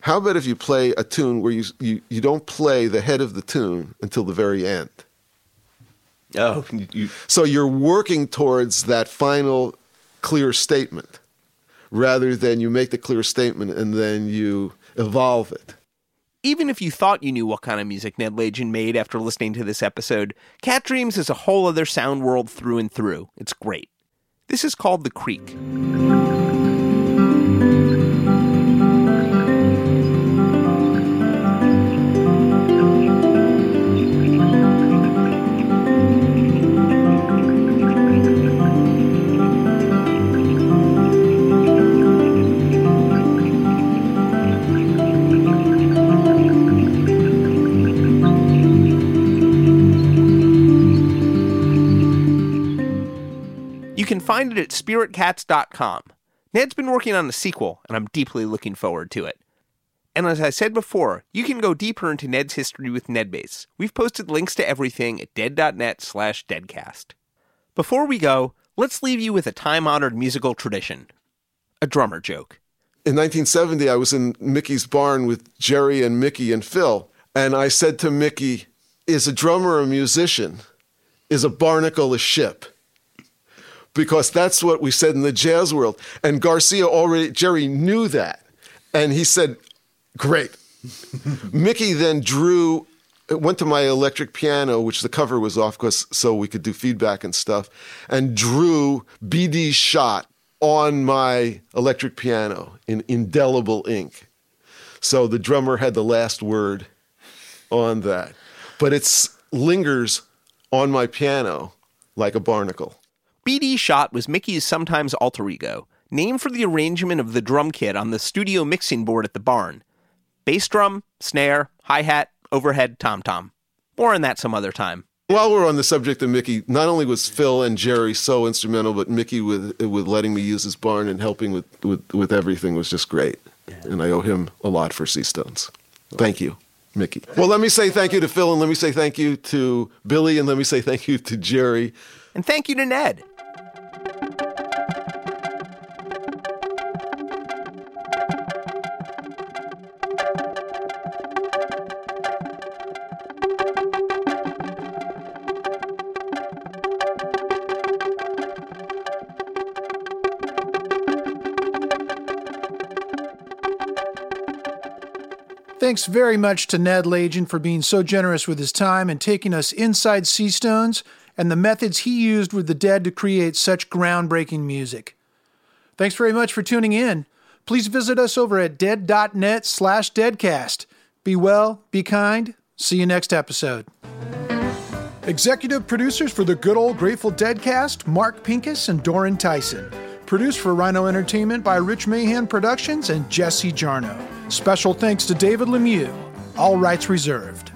how about if you play a tune where you, you you don't play the head of the tune until the very end. Oh, you, you, So you're working towards that final clear statement rather than you make the clear statement and then you evolve it. even if you thought you knew what kind of music Ned Lagin made after listening to this episode, Cat Dreams is a whole other sound world through and through. It's great. This is called The Creek. Find it at spiritcats.com. Ned's been working on a sequel, and I'm deeply looking forward to it. And as I said before, you can go deeper into Ned's history with Nedbase. We've posted links to everything at dead.net slash deadcast. Before we go, let's leave you with a time-honored musical tradition. A drummer joke. In 1970, I was in Mickey's barn with Jerry and Mickey and Phil, and I said to Mickey, Is a drummer a musician? Is a barnacle a ship? Because that's what we said in the jazz world. And Garcia already, Jerry knew that. And he said, Great. Mickey then drew, went to my electric piano, which the cover was off because so we could do feedback and stuff, and drew BD's shot on my electric piano in indelible ink. So the drummer had the last word on that. But it lingers on my piano like a barnacle. BD Shot was Mickey's sometimes alter ego, named for the arrangement of the drum kit on the studio mixing board at the barn. Bass drum, snare, hi hat, overhead, tom tom. More on that some other time. While we're on the subject of Mickey, not only was Phil and Jerry so instrumental, but Mickey with with letting me use his barn and helping with, with, with everything was just great. And I owe him a lot for Seastones. Thank you, Mickey. Well, let me say thank you to Phil, and let me say thank you to Billy, and let me say thank you to Jerry. And thank you to Ned. Thanks very much to Ned Lagin for being so generous with his time and taking us inside Seastones and the methods he used with the dead to create such groundbreaking music. Thanks very much for tuning in. Please visit us over at dead.net slash deadcast. Be well, be kind. See you next episode. Executive producers for the good old Grateful Dead cast, Mark Pincus and Doran Tyson. Produced for Rhino Entertainment by Rich Mahan Productions and Jesse Jarnow. Special thanks to David Lemieux. All rights reserved.